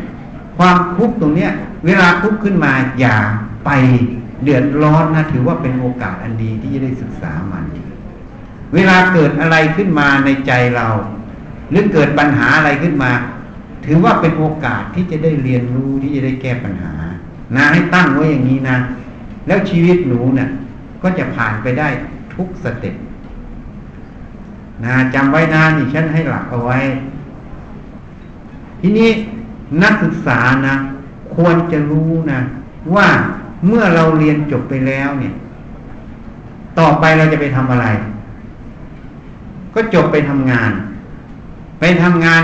ความทุกข์ตรงเนี้ย เวลาทุกข์ขึ้นมาอย่าไปเดือดร้อนนะถือว่าเป็นโอกาสอันดีที่จะได้ศึกษามัน เวลาเกิดอะไรขึ้นมาในใจเรา หรือเกิดปัญหาอะไรขึ้นมา ถือว่าเป็นโอกาสที่จะได้เรียนรู้ที่จะได้แก้ปัญหา นะให้ตั้งไว้อย่างนี้นะ แล้วชีวิตหนูเนะ่ยก็จะผ่านไปได้ทุกสเต็ปนะจำไว้นะนี่ฉันให้หลักเอาไว้ ทีนี้นักศึกษานะ ควรจะรู้นะว่าเมื่อเราเรียนจบไปแล้วเนี่ย ต่อไปเราจะไปทำอะไร ก็จบไปทำงาน ไปทำงาน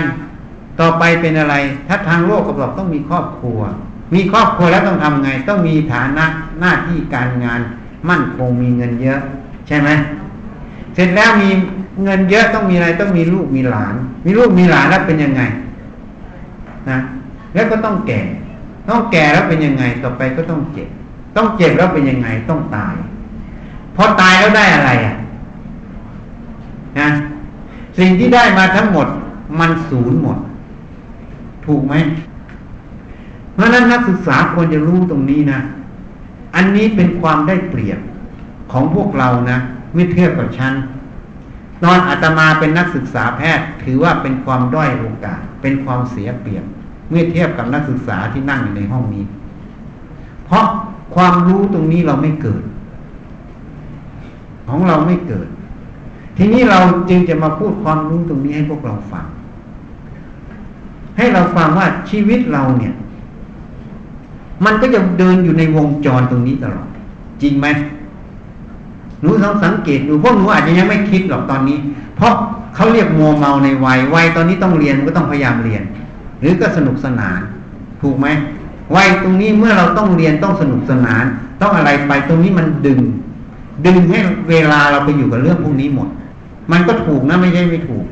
ต่อไปเป็นอะไร ถ้าทางโลกก็บอกต้องมีครอบครัว มีครอบครัวแล้วต้องทำไง ต้องมีฐานะหน้าที่การงาน มั่นคงมีเงินเยอะ ใช่ไหมเสร็จแล้วมีเงินเยอะต้องมีอะไรต้องมีลูกมีหลาน มีลูกมีหลานแล้วเป็นยังไงนะแล้วก็ต้องแก่ ต้องแก่แล้วเป็นยังไง ต่อไปก็ต้องเจ็บ ต้องเจ็บแล้วเป็นยังไง ต้องตาย พอตายแล้วได้อะไรอะ นะสิ่งที่ได้มาทั้งหมด มันศูนย์หมด ถูกไหม เพราะนั้นนักศึกษาควรจะรู้ตรงนี้นะ อันนี้เป็นความได้เปรียบของพวกเรานะเมื่อเทียบกับฉันตอนอาตมาเป็นนักศึกษาแพทย์ ถือว่าเป็นความด้อยโอกาส เป็นความเสียเปรียบเมื่อเทียบกับนักศึกษาที่นั่งอยู่ในห้องนี้ เพราะความรู้ตรงนี้เราไม่เกิด ของเราไม่เกิด ทีนี้เราจึงจะมาพูดความรู้ตรงนี้ให้พวกเราฟัง ให้เราฟังว่าชีวิตเราเนี่ย มันก็จะเดินอยู่ในวงจรตรงนี้ตลอด จริงไหมหนูต้องสังเกตดูพวกหนูอาจจะยังไม่คิดหรอกตอนนี้ เพราะเขาเรียกมัวเมาในวัยวัยตอนนี้ต้องเรียนก็ต้องพยายามเรียน หรือก็สนุกสนาน ถูกไหมวัยตรงนี้เมื่อเราต้องเรียนต้องสนุกสนาน ต้องอะไรไปตรงนี้มันดึง ดึงให้เวลาเราไปอยู่กับเรื่องพวกนี้หมด มันก็ถูกนะไม่ใช่ไม่ถูก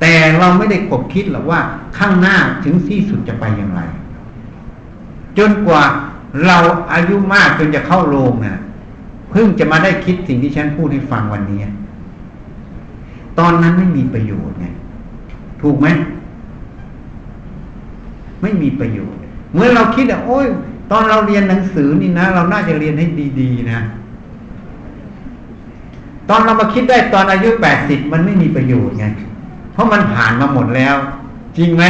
แต่เราไม่ได้กบคิดหรอกว่าข้างหน้าถึงที่สุดจะไปอย่างไร จนกว่าเราอายุมากจนจะเข้าโรงนะ่ะเพิ่งจะมาได้คิดสิ่งที่ฉันพูดให้ฟังวันนี้ ตอนนั้นไม่มีประโยชน์ไงถูกไหม ไม่มีประโยชน์ เมื่อเราคิดอะโอ้ย ตอนเราเรียนหนังสือนี่นะ เราน่าจะเรียนให้ดี ๆ นะ ตอนเรามาคิดได้ตอนอายุแปดสิบมันไม่มีประโยชน์ไง เพราะมันผ่านมาหมดแล้ว จริงไหม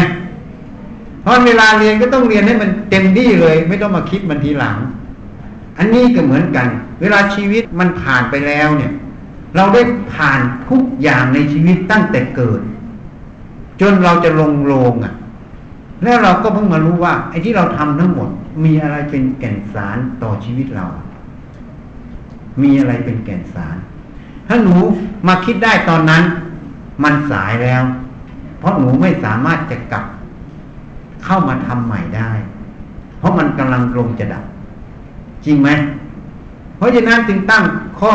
เพราะเวลาเรียนก็ต้องเรียนให้มันเต็มที่เลย ไม่ต้องมาคิดมันทีหลัง อันนี้ก็เหมือนกัน เวลาชีวิตมันผ่านไปแล้วเนี่ย เราได้ผ่านทุกอย่างในชีวิตตั้งแต่เกิด จนเราจะลงโลงอะ แล้วเราก็เพิ่งมารู้ว่า ไอ้ที่เราทำทั้งหมด มีอะไรเป็นแก่นสารต่อชีวิตเรา มีอะไรเป็นแก่นสาร ถ้าหนูมาคิดได้ตอนนั้น มันสายแล้ว เพราะหนูไม่สามารถจะกลับ เข้ามาทำใหม่ได้ เพราะมันกำลังลงจะดับ จริงไหมเพราะฉะนั้นจึงตั้งข้อ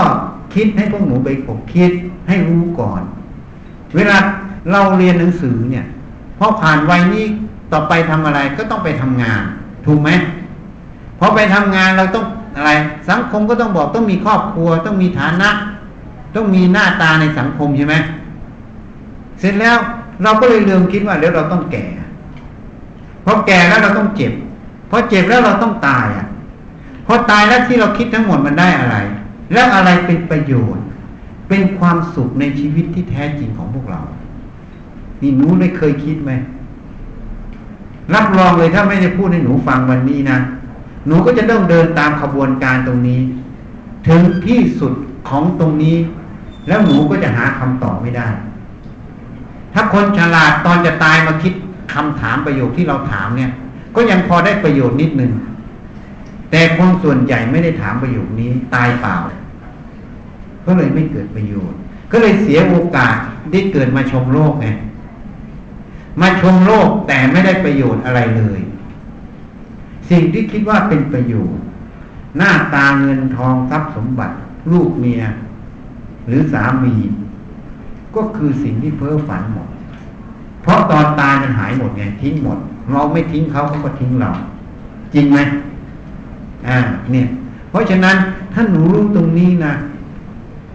คิดให้พวกหนูไปกบคิดให้รู้ก่อน เวลาเราเรียนหนังสือเนี่ยพอผ่านวัยนี้ต่อไปทำอะไรก็ต้องไปทำงาน ถูกไหมพอไปทำงานเราต้องอะไร สังคมก็ต้องบอกต้องมีครอบครัว ต้องมีฐานะ ต้องมีหน้าตาในสังคมใช่ไหมเสร็จแล้วเราก็เลยลืมคิดว่าเดี๋ยวเราต้องแก่พอแก่แล้วเราต้องเจ็บพอเจ็บแล้วเราต้องตายอะพอตายแล้วที่เราคิดทั้งหมดมันได้อะไร แล้วอะไรเป็นประโยชน์ เป็นความสุขในชีวิตที่แท้จริงของพวกเรา นี่หนูได้เคยคิดไหมรับรองเลยถ้าไม่ได้พูดให้หนูฟังวันนี้นะหนูก็จะต้องเดินตามขบวนการตรงนี้ ถึงที่สุดของตรงนี้ แล้วหนูก็จะหาคำตอบไม่ได้ ถ้าคนฉลาดตอนจะตายมาคิดคำถามประโยคที่เราถามเนี่ย ก็ยังพอได้ประโยชน์นิดนึง แต่คนส่วนใหญ่ไม่ได้ถามประโยคนี้ตายเปล่า ก็เลยไม่เกิดประโยชน์ ก็เลยเสียโอกาสได้เกิดมาชมโลกไงมาชมโลกแต่ไม่ได้ประโยชน์อะไรเลย สิ่งที่คิดว่าเป็นประโยชน์ หน้าตาเงินทองทรัพย์สมบัติ ลูกเมีย หรือสามี ก็คือสิ่งที่เพ้อฝันหมด เพราะตอนตายมันหายหมดไงทิ้งหมด เราไม่ทิ้งเขาเขาก็ทิ้งเรา จริงไหมอ่า เนี่ย เพราะฉะนั้นถ้าหนูรู้ตรงนี้นะ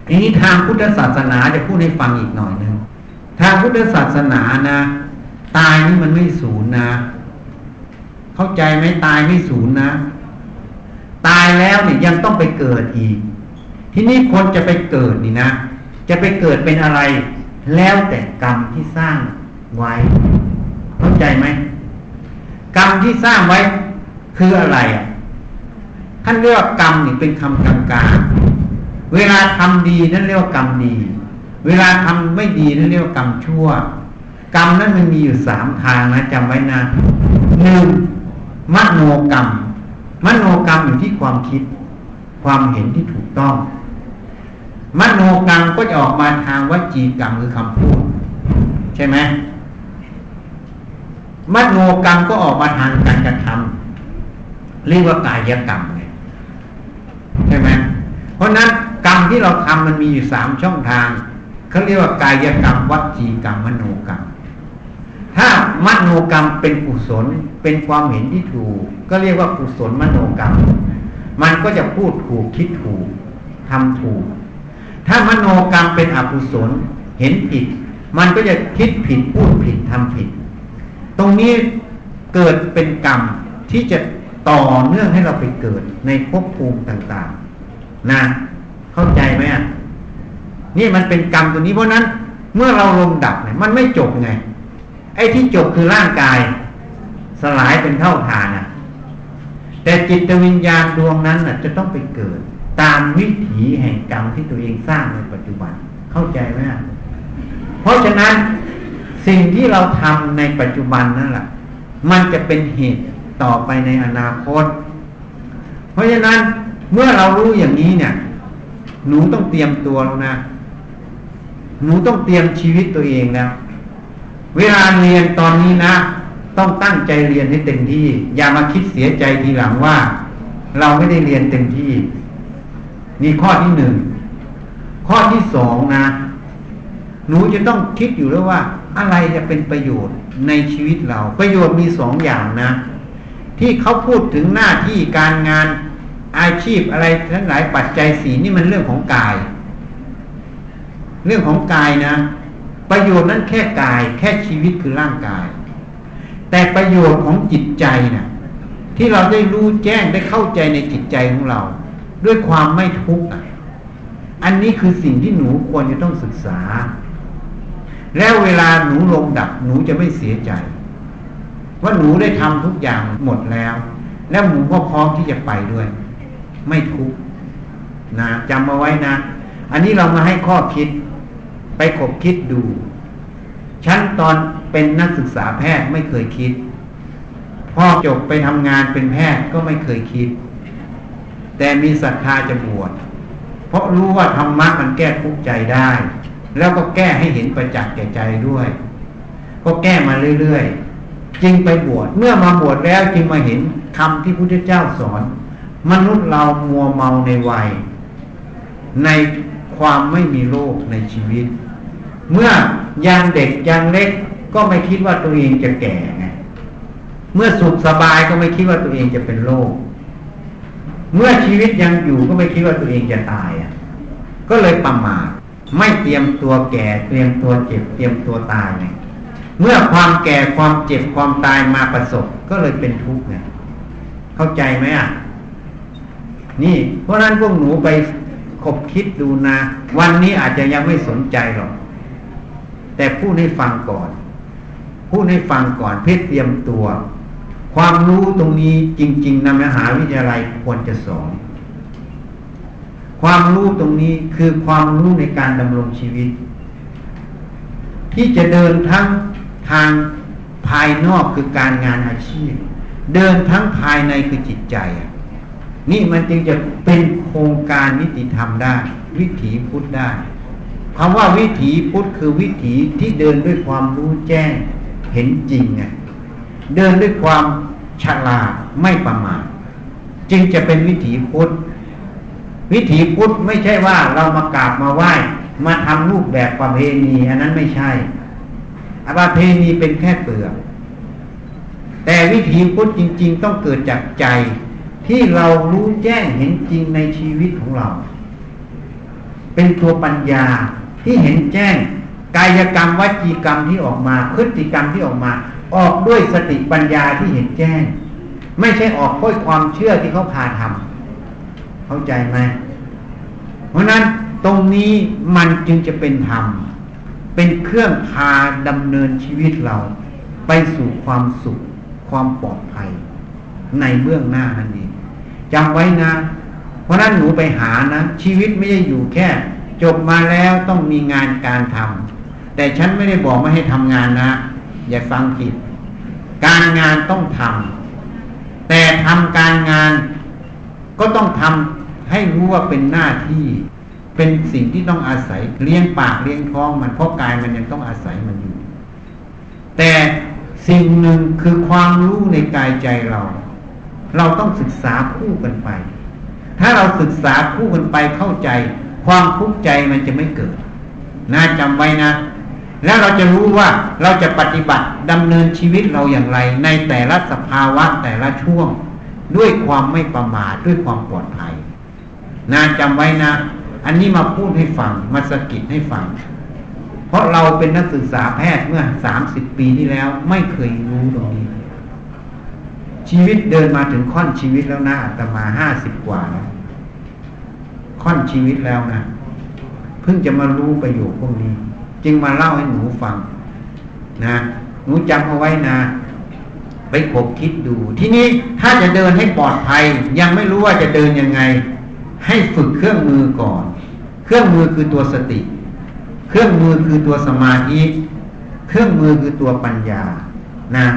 อันนี้ทางพุทธศาสนาจะพูดให้ฟังอีกหน่อยหนึ่งทางพุทธศาสนานะ ตายนี่มันไม่สูญนะ เข้าใจไหมตายไม่สูญนะ ตายแล้วเนี่ยยังต้องไปเกิดอีก ที่นี่คนจะไปเกิดนี่นะ จะไปเกิดเป็นอะไร แล้วแต่กรรมที่สร้างไว้ เข้าใจไหมกรรมที่สร้างไว้คืออะไรอะท่านเรียกว่ากรรมนี่เป็นคำกลางกาเวลาทำดีนั่นเรียกว่ากรรมดี เวลาทำไม่ดีนั่นเรียกว่ากรรมชั่ว กรรมนั้นมันมีอยู่สามทางนะจำไว้นะหนึ่งมโนกรรมมโนกรรมอยู่ที่ความคิด ความเห็นที่ถูกต้อง มโนกรรมก็จะออกมาทางวจีกรรมคือคำพูด ใช่ไหมมโนกรรมก็ออกมาทางการกระทำเรียกว่ากายกรรมไงใช่ไหมเพราะนั้นกรรมที่เราทำมันมีอยู่สามช่องทางเขาเรียกว่ากายกรรมวัจีกรรมมโนกรรม ถ้ามโนกรรมเป็นกุศลเป็นความเห็นที่ถูก ก็เรียกว่ากุศลมโนกรรม มันก็จะพูดถูกคิดถูกทำถูก ถ้ามโนกรรมเป็นอกุศลเห็นผิด มันก็จะคิดผิดพูดผิดทำผิด ตรงนี้เกิดเป็นกรรมที่จะต่อเนื่องให้เราไปเกิดในภพภูมิต่างๆนะเข้าใจไหมอะนี่มันเป็นกรรมตัวนี้เพราะนั้น เมื่อเราลงดับเนี่ยมันไม่จบไง ไอ้ที่จบคือร่างกาย สลายเป็นเท่าฐานอะแต่จิตวิญญาณดวงนั้นน่ะ จะต้องไปเกิด ตามวิถีแห่งกรรมที่ตัวเองสร้างในปัจจุบัน เข้าใจไหมเพราะฉะนั้นสิ่งที่เราทำในปัจจุบันนั่นแหละมันจะเป็นเหตุต่อไปในอนาคต เพราะฉะนั้นเมื่อเรารู้อย่างนี้เนี่ย หนูต้องเตรียมตัวแล้วนะ หนูต้องเตรียมชีวิตตัวเองนะเวลาเรียนตอนนี้นะ ต้องตั้งใจเรียนให้เต็มที่ อย่ามาคิดเสียใจทีหลังว่า เราไม่ได้เรียนเต็มที่ นี่ข้อที่หนึ่งข้อที่สองนะ หนูจะต้องคิดอยู่แล้วว่า อะไรจะเป็นประโยชน์ในชีวิตเรา ประโยชน์มีสองอย่างนะ ที่เขาพูดถึงหน้าที่การงานอาชีพอะไรทั้งหลายปัจจัยสีนี่มันเรื่องของกาย เรื่องของกายนะ ประโยชน์นั้นแค่กาย แค่ชีวิตคือร่างกาย แต่ประโยชน์ของจิตใจนะ่ะที่เราได้รู้แจ้งได้เข้าใจในจิตใจของเรา ด้วยความไม่ทุกข์อันนี้คือสิ่งที่หนูควรจะต้องศึกษา แล้วเวลาหนูลงดับหนูจะไม่เสียใจ ว่าหนูได้ทำทุกอย่างหมดแล้ว แล้วหนูก็พร้อมที่จะไปด้วย ไม่ทุกข์นะจำมาไว้นะ อันนี้เรามาให้ข้อคิด ไปคบคิดดู ฉันตอนเป็นนักศึกษาแพทย์ไม่เคยคิด พอจบไปทำงานเป็นแพทย์ก็ไม่เคยคิด แต่มีศรัทธาจะบวชเพราะรู้ว่าธรรมะมันแก้ทุกข์ใจได้ แล้วก็แก้ให้เห็นประจักษ์แก่ใจด้วย ก็แก้มาเรื่อยๆจึงไปบวชเมื่อมาบวชแล้วจึงมาเห็นคำที่พุทธเจ้าสอน มนุษย์เรามัวเมาในวัย ในความไม่มีโลกในชีวิต เมื่อยังเด็กยังเล็กก็ไม่คิดว่าตัวเองจะแก่ไงเมื่อสุขสบายก็ไม่คิดว่าตัวเองจะเป็นโรค เมื่อชีวิตยังอยู่ก็ไม่คิดว่าตัวเองจะตายอะ ก็เลยประมาทไม่เตรียมตัวแก่เตรียมตัวเจ็บเตรียมตัวตายไงเมื่อความแก่ความเจ็บความตายมาประสบก็เลยเป็นทุกข์เนี่ยเข้าใจไหมอะ นี่ เพราะนั้นพวกหนูไปคบคิดดูนะ วันนี้อาจจะยังไม่สนใจหรอก แต่พูดให้ฟังก่อนพูดให้ฟังก่อนเพื่อเตรียมตัว ความรู้ตรงนี้จริง ๆนำมหาวิทยาลัยควรจะสอน ความรู้ตรงนี้คือความรู้ในการดำรงชีวิต ที่จะเดินทั้งทางภายนอกคือการงานอาชีพ เดินทั้งภายในคือจิตใจ นี่มันจึงจะเป็นโครงการนิติธรรมได้ วิถีพุทธได้คำว่าวิถีพุทธคือวิถีที่เดินด้วยความรู้แจ้งเห็นจริงเนี่ย เดินด้วยความฉลาดไม่ประมาทจึงจะเป็นวิถีพุทธวิถีพุทธไม่ใช่ว่าเรามากราบมาไหว้มาทำรูปแบบประเพณี อันนั้นไม่ใช่ประเพณีเป็นแค่เปลือกแต่วิถีพุทธจริง ๆ ต้องเกิดจากใจที่เรารู้แจ้งเห็นจริงในชีวิตของเรา เป็นตัวปัญญาที่เห็นแจ้ง กายกรรมวจีกรรมที่ออกมา พฤติกรรมที่ออกมา ออกด้วยสติปัญญาที่เห็นแจ้ง ไม่ใช่ออกด้วยความเชื่อที่เขาพาทำเข้าใจไหมเพราะนั้นตรงนี้มันจึงจะเป็นธรรม เป็นเครื่องพาดำเนินชีวิตเรา ไปสู่ความสุข ความปลอดภัย ในเบื้องหน้านั่นเองจำไว้นะ เพราะนั้นหนูไปหานะ ชีวิตไม่ได้อยู่แค่ จบมาแล้วต้องมีงานการทำแต่ฉันไม่ได้บอกไม่ให้ทำงานนะ อย่าฟังผิด การงานต้องทำแต่ทำการงานก็ต้องทำให้รู้ว่าเป็นหน้าที่ เป็นสิ่งที่ต้องอาศัยเลี้ยงปากเลี้ยงท้องมันเพราะกายมันยังต้องอาศัยมันอยู่ แต่สิ่งหนึ่งคือความรู้ในกายใจเรา เราต้องศึกษาคู่กันไป ถ้าเราศึกษาคู่กันไปเข้าใจ ความทุกข์ใจมันจะไม่เกิดน่าจำไว้นะ แล้วเราจะรู้ว่าเราจะปฏิบัติดำเนินชีวิตเราอย่างไร ในแต่ละสภาวะแต่ละช่วง ด้วยความไม่ประมาทด้วยความปลอดภัยนาจำไว้นะ อันนี้มาพูดให้ฟังมาสกิดให้ฟัง เพราะเราเป็นนักศึกษาแพทย์เมื่อสามสิบปีที่แล้ว ไม่เคยรู้ตรงนี้ ชีวิตเดินมาถึงค่อนชีวิตแล้วนะอาตมาห้าสิบกว่าแล้วค่อนชีวิตแล้วนะเพิ่งจะมารู้ประโยชน์พวกนี้ จึงมาเล่าให้หนูฟัง นะหนูจำเอาไว้นะ ไปขบคิดดู ที่นี้ถ้าจะเดินให้ปลอดภัย ยังไม่รู้ว่าจะเดินยังไง ให้ฝึกเครื่องมือก่อน เครื่องมือคือตัวสติ เครื่องมือคือตัวสมาธิเครื่องมือคือตัวปัญญา นะ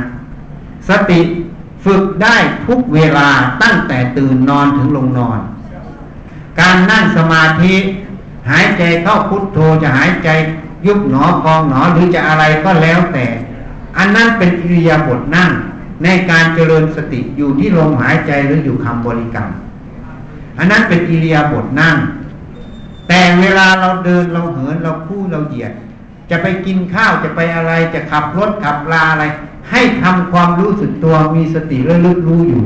สติฝึกได้ทุกเวลาตั้งแต่ตื่นนอนถึงลงนอน การนั่งสมาธิ หายใจเข้าพุทโธจะหายใจ ยุบหนอพองหนอหรือจะอะไรก็แล้วแต่ อันนั้นเป็นอิริยาบถนั่งในการเจริญสติอยู่ที่ลมหายใจหรืออยู่คำบริกรรม อันนั้นเป็นอิริยาบถนั่ง แต่เวลาเราเดินเราเหินเราคู่เราเหยียด จะไปกินข้าวจะไปอะไรจะขับรถขับลาอะไร ให้ทำความรู้สึกตัวมีสติระลึกรู้อยู่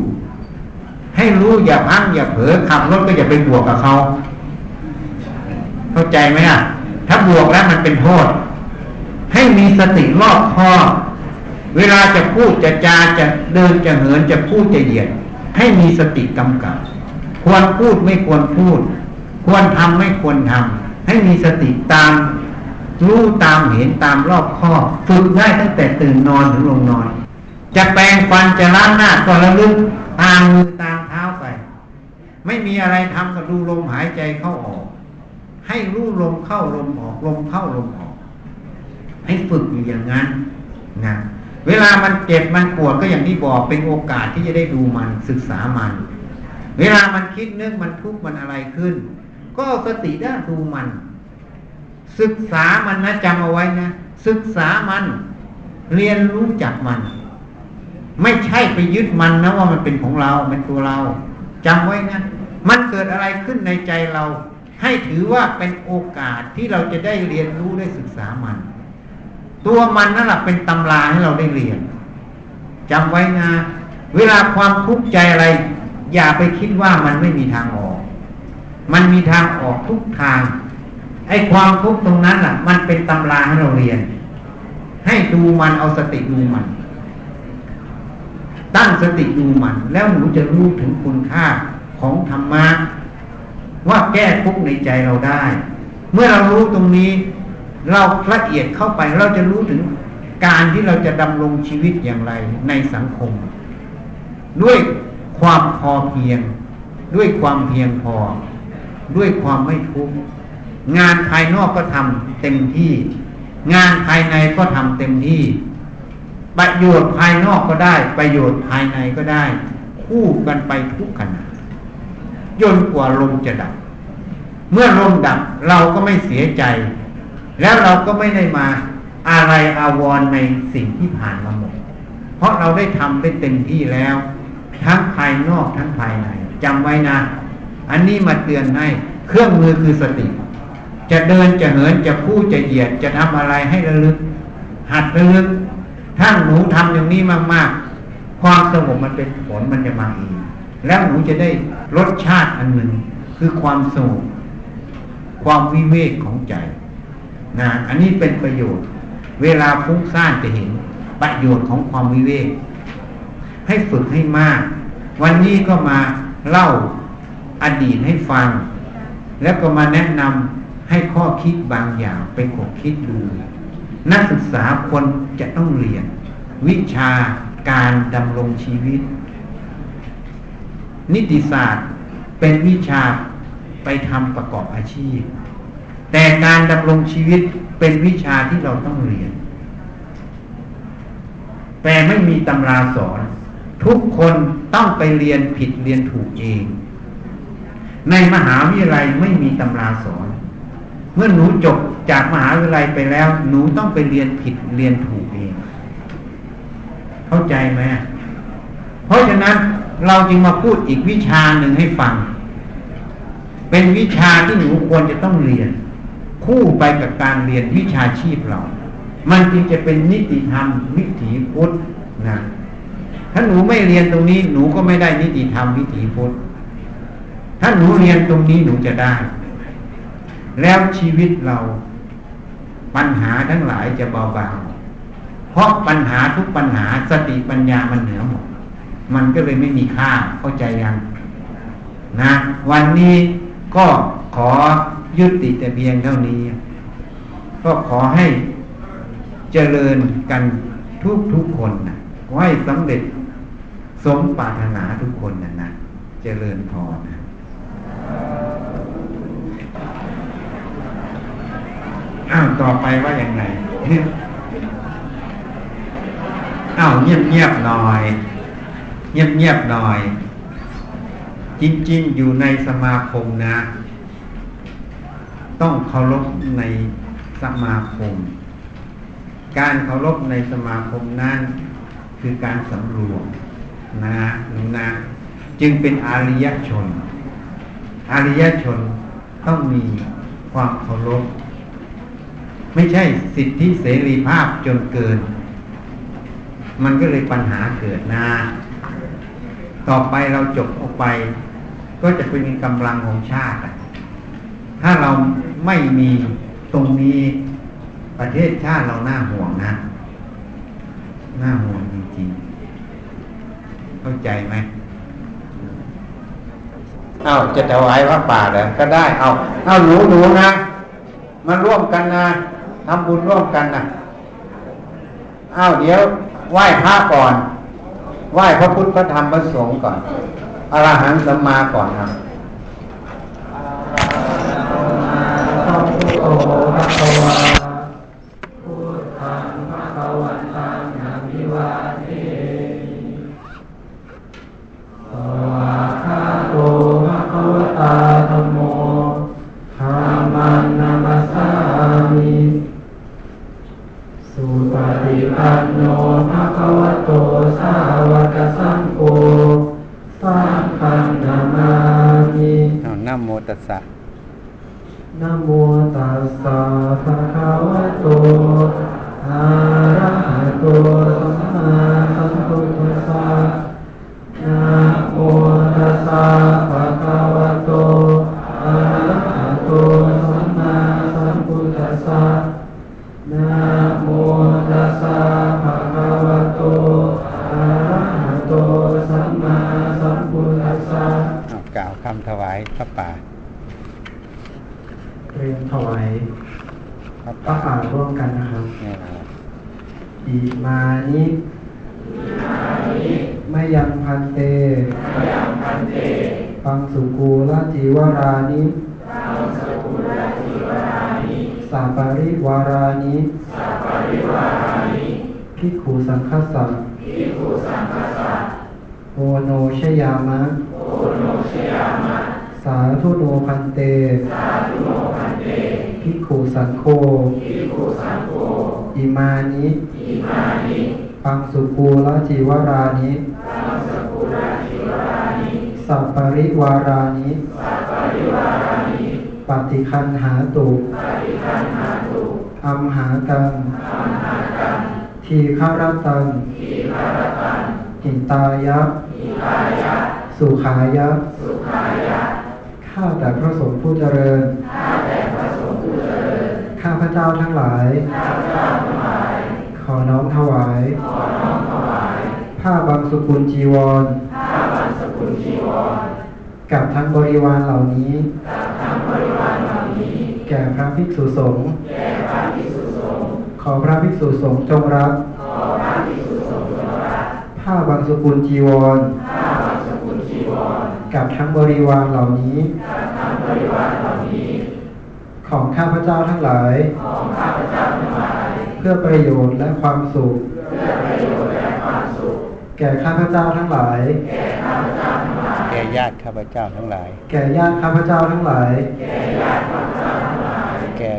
ให้รู้อย่าพังอย่าเผลอขับรถก็อย่าไปบวกกับเขา เข้าใจไหมอะ ถ้าบวกแล้วมันเป็นโทษ ให้มีสติรอบคอบเวลาจะพูดจะจาจะเดินจะเหินจะพูดจะเหยียด ให้มีสติกำกับ ควรพูดไม่ควรพูด ควรทำไม่ควรทำให้มีสติตามรู้ตามเห็นตามรอบข้อฝึกได้ตั้งแต่ตื่นนอนถึงลงนอน จะแปรงฟันจะล้างหน้าก็ระลึกตามมือตามเท้าไป ไม่มีอะไรทำก็ดูลมหายใจเข้าออก ให้รู้ลมเข้าลมออกลมเข้าลมออก ให้ฝึกอยู่อย่างนั้นนะเวลามันเจ็บมันปวดก็อย่างที่บอกเป็นโอกาสที่จะได้ดูมันศึกษามัน เวลามันคิดนึกมันทุกข์มันอะไรขึ้น ก็สติได้ดูมัน ศึกษามันนะจำเอาไว้นะศึกษามัน เรียนรู้จักมัน ไม่ใช่ไปยึดมันนะว่ามันเป็นของเราเป็นตัวเราจำไว้นะมันเกิดอะไรขึ้นในใจเรา ให้ถือว่าเป็นโอกาสที่เราจะได้เรียนรู้ได้ศึกษามัน ตัวมันนั่นแหละเป็นตำราให้เราได้เรียนจำไว้นะ เวลาความทุกข์ใจอะไร อย่าไปคิดว่ามันไม่มีทางออก มันมีทางออกทุกทาง ไอ้ความทุกข์ตรงนั้นอะ มันเป็นตำราให้เราเรียน ให้ดูมันเอาสติดูมัน ตั้งสติดูมัน แล้วหนูจะรู้ถึงคุณค่าของธรรมะ ว่าแก้ทุกข์ในใจเราได้ เมื่อเรารู้ตรงนี้ เราละเอียดเข้าไปเราจะรู้ถึงการที่เราจะดำรงชีวิตอย่างไรในสังคม ด้วยความพอเพียง ด้วยความเพียงพอ ด้วยความไม่ทุกข์งานภายนอกก็ทำเต็มที่ งานภายในก็ทำเต็มที่ ประโยชน์ภายนอกก็ได้ ประโยชน์ภายในก็ได้ คู่กันไปทุกขณะ จนกว่าลมจะดับ เมื่อลมดับเราก็ไม่เสียใจ แล้วเราก็ไม่ได้มาอะไรอาวรในสิ่งที่ผ่านมาหมด เพราะเราได้ทำได้เต็มที่แล้ว ทั้งภายนอกทั้งภายในจำไว้นะ อันนี้มาเตือนให้เครื่องมือคือสติ จะเดินจะเหินจะพูดจะเหยียดจะทำอะไรให้ระลึก หัดระลึกถ้าหนูทำอย่างนี้มากๆ ความสงบมันเป็นผลมันจะมาเอง แล้วหนูจะได้รสชาติอันหนึ่งคือความสงบความวิเวกของใจนะอันนี้เป็นประโยชน์ เวลาฟุ้งซ่านจะเห็นประโยชน์ของความวิเวก ให้ฝึกให้มาก วันนี้ก็มาเล่าอดีตให้ฟัง แล้วก็มาแนะนำให้ข้อคิดบางอย่างไปขบคิดดู นักศึกษาคนจะต้องเรียน วิชาการดำรงชีวิต นิติศาสตร์ เป็นวิชาไปทำประกอบอาชีพ แต่การดำรงชีวิตเป็นวิชาที่เราต้องเรียน แต่ไม่มีตำราสอน ทุกคนต้องไปเรียนผิดเรียนถูกเอง ในมหาวิทยาลัยไม่มีตำราสอน เมื่อหนูจบจากมหาวิทยาลัยไปแล้ว หนูต้องไปเรียนผิดเรียนถูกเอง เข้าใจไหมเพราะฉะนั้น เราจึงมาพูดอีกวิชาหนึ่งให้ฟัง เป็นวิชาที่หนูควรจะต้องเรียน คู่ไปกับการเรียนวิชาชีพเรา มันจึงจะเป็นนิติธรรมวิถีพุทธนะถ้าหนูไม่เรียนตรงนี้ หนูก็ไม่ได้นิติธรรมวิถีพุทธถ้าหนูเรียนตรงนี้หนูจะได้ แล้วชีวิตเราปัญหาทั้งหลายจะเบาบางเพราะปัญหาทุกปัญหาสติปัญญามันเหนือหม มันก็เลยไม่มีค่าเข้าใจยังนะ วันนี้ก็ขอยุติแต่เพียงเท่านี้ ก็ขอให้เจริญกันทุกทุกคนนะขอให้สำเร็จสมปรารถนาทุกคนนะนะเจริญพรนะอ้าวต่อไปว่าอย่างไรอ้าวเงียบเงียบหน่อย เงียบเงียบหน่อยจริงๆอยู่ในสมาคมนะ ต้องเคารพในสมาคม การเคารพในสมาคมนั้นคือการสำรวมนะหนูนะ จึงเป็นอาริยชนอาริยชนต้องมีความเคารพไม่ใช่สิทธิเสรีภาพจนเกิน มันก็เลยปัญหาเกิดนะ ต่อไปเราจบออกไป ก็จะเป็นกำลังของชาติ ถ้าเราไม่มีตรงนี้ประเทศชาติเราหน้าห่วงนะหน้าห่วงจริงๆ เข้าใจไหมเอาจะถวายพระป่าเหรอก็ได้ เอาเอาหนูหนูนะ มาร่วมกันนะทำบุญร่วมกันนะเอาเดี๋ยวไหว้พระก่อน ไหว้พระพุทธพระธรรมพระสงฆ์ก่อนอรหังสัมมาก่อนครับตั วารานิปฏิคันหาตุอัมหากังทีฆารตังหิตายะ สุขายะ ข้าแต่พระสงฆ์ผู้เจริญ ข้าพระเจ้าทั้งหลาย ขอน้อมถวาย ผ้าบางสุกุลจีวร กับทั้งบริวารเหล่านี้ แก่พระภิกษุสงฆ์ขอพระภิกษุสงฆ์จงรับผ้าบางสุกุลจีวร กับทั้งบริวารเหล่านี้ ของข้าพเจ้าทั้งหลาย เพื่อประโยชน์และความสุข แก่ข้าพเจ้าทั้งหลาย แก่ญาติข้าพเจ้าทั้งหลาย แก่ญาติข้าพเจ้าทั้งหลาย แก่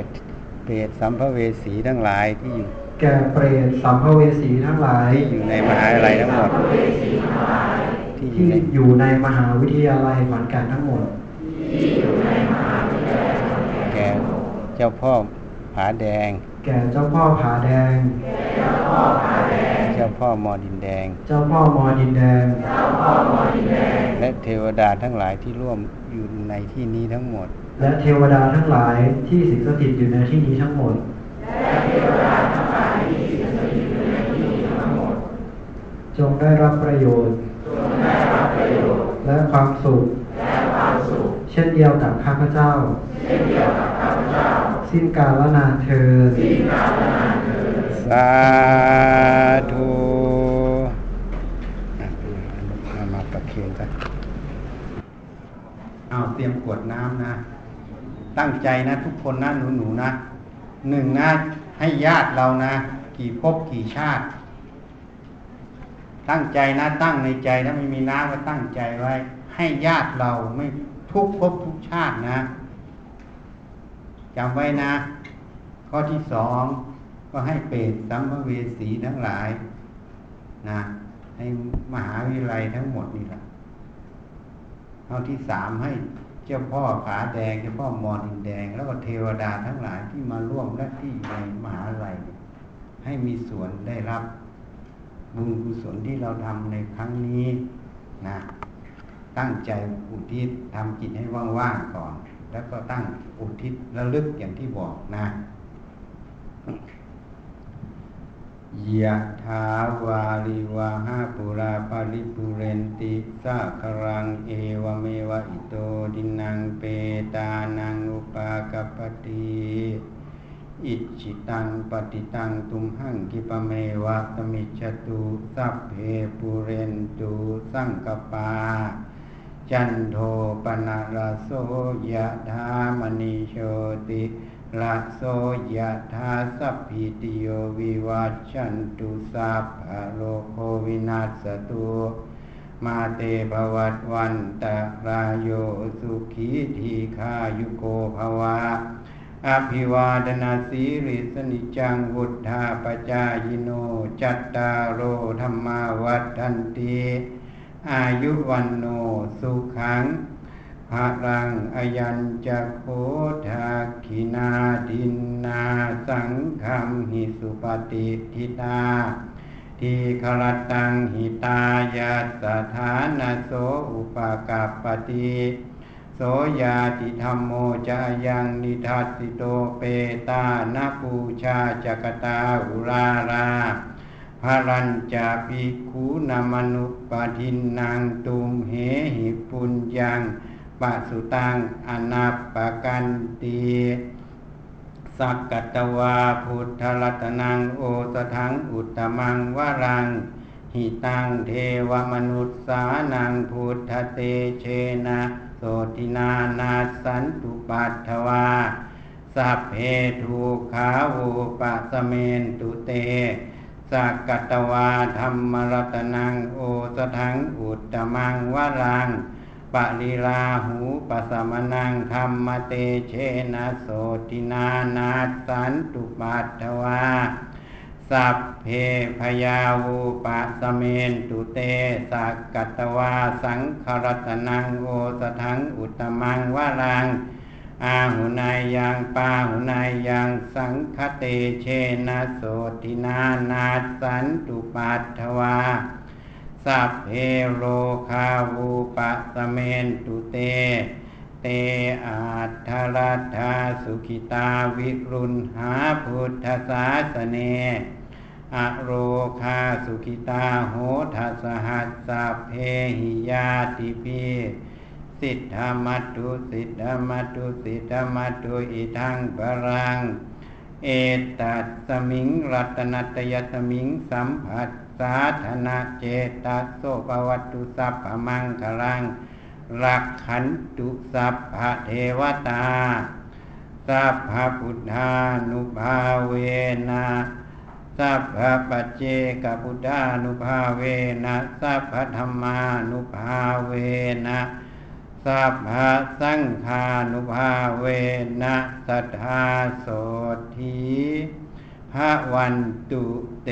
เปรตสัมภเวสีทั้งหลายที่อยู่ แก่เปรตสัมภเวสีทั้งหลายที่อยู่ในมหาวิทยาลัยทั้งหมด ที่อยู่ที่ในอยู่ในมหาวิทยาลัยขอนแก่นทั้งหมดแก่เจ้าพ่อผาแดง แก่เจ้าพ่อผาแดง เจ้าพ่อมอดินแดง เจ้าพ่อมอดินแดง และเทวดาทั้งหลายที่ร่วมอยู่ในที่นี้ทั้งหมด และเทวดาทั้งหลายที่สิงสถิตอยู่ในที่นี้ทั้งหมดจงได้รับประโยชน์ และความสุขเช่นเดียวกับข้าพเจ้า สิ้นกาลนานเธอญสาธุอะเอาธุมาประเคนซะเอาเตรียมกวดน้ำนะ ตั้งใจนะทุกคนนะหนูหนูๆนะหนึ่งนะ ให้ญาติเรานะ กี่ภพกี่ชาติ ตั้งใจนะ ตั้งในใจถ้าไม่มีน้ำก็ตั้งใจไว้ ให้ญาติเราไม่ทุกภพทุกชาตินะจำไว้นะ ข้อที่สอง ก็ให้เปรตสัมภเวสีทั้งหลายนะให้มหาวิทยาลัยทั้งหมดนี่แหละข้อที่สามให้เจ้าพ่อขาแดงเจ้าพ่อมอดินแดง แล้วก็เทวดาทั้งหลายที่มาร่วมและที่อยู่ในมหาลัยเนี่ยให้มีส่วนได้รับบุญกุศลที่เราทำในครั้งนี้นะตั้งใจอุทิศทำจิตให้ว่างๆก่อน แล้วก็ตั้งอุทิศระลึกอย่างที่บอกนะ ยะถาวาริวาหาปุราปาริปุเรนติสาครังเอวเมวะอิโตดินังเปตานังอุปะกัปปะติอิจฉิตังปัตถิตังตุมหัง ขิปปะเมวะ สะมิชฌะตุสัพเพปูเรนตุสังกัปปา จันโทปัณณะระโสยะถา มะณิโชติ ระโสยะถาสัพพีติโยวิวัชชันตุสัพพะโรโควินัสสะตุมาเตภวัตวันตะรายโยสุขีทีขายุโกภวะอภิวาดนาสีริสนิจังวุธาปจายโนจัตตาโอธรรมาวัฏันติอายุวันโนสุขัง ภารังอายัญจะโคทาคินาดินนาสังคำหิสุปฏิทิตาทีครตังหิตายาสถานาโสอุปกัปปติโสยาติธรรมโมจะยังนิทัสสิโตเปตานาปูชาจักตาอุราราภารัญจะภิกขุนามนุปทินนางตุมเหหิปุญญัง ปัสุตังอนัปกันตีสักกัตวาพุทธรัตนังโอสถังอุตตมังวรัง หิตังเทวมนุษสานังพุทธเตเชนะโสตินานาสันตุปัตถวาสัพเพทุขาวุปะสเมนตุเตสักกัตวาธรรมรัตนังโอสถังอุตตมังวรังปะ ลีลาหูปสมนังธรรมเตเชนะโสตินานาสันตุปัตถวาสัพเพพยาวูปะสเมนตุเตสักกัตวาสังครัตนังโอสถังอุตมังวารัง อาหุนายยังปาหุนายยังสังคเตเชนะโสตินานาสันตุปัตถวา สัพเพโรคาวูปะสเมนตุเต เตอาทรัตถาสุขิตาวิรุณหาพุทธศาสเนอโรคาสุขิตาโหทัสหัสสัพเพหิยาติพีสิทธามัตุสิทธามัตุสิทธามัตุอิทังปรัง เอตัสสมิงรัตนัตยสมิงสัมผัส สาธนาเจตสโสปวัตตุสัพพมังคลังรักขันตุสัพพะเทวตา สัพพะพุทธานุภาเวนะสัพพะปัจเจกพุทธานุภาเวนะสัพพะธรรมานุภาเวนะสัพพะสังฆานุภาเวนะสัทธาโสธี วันตุเต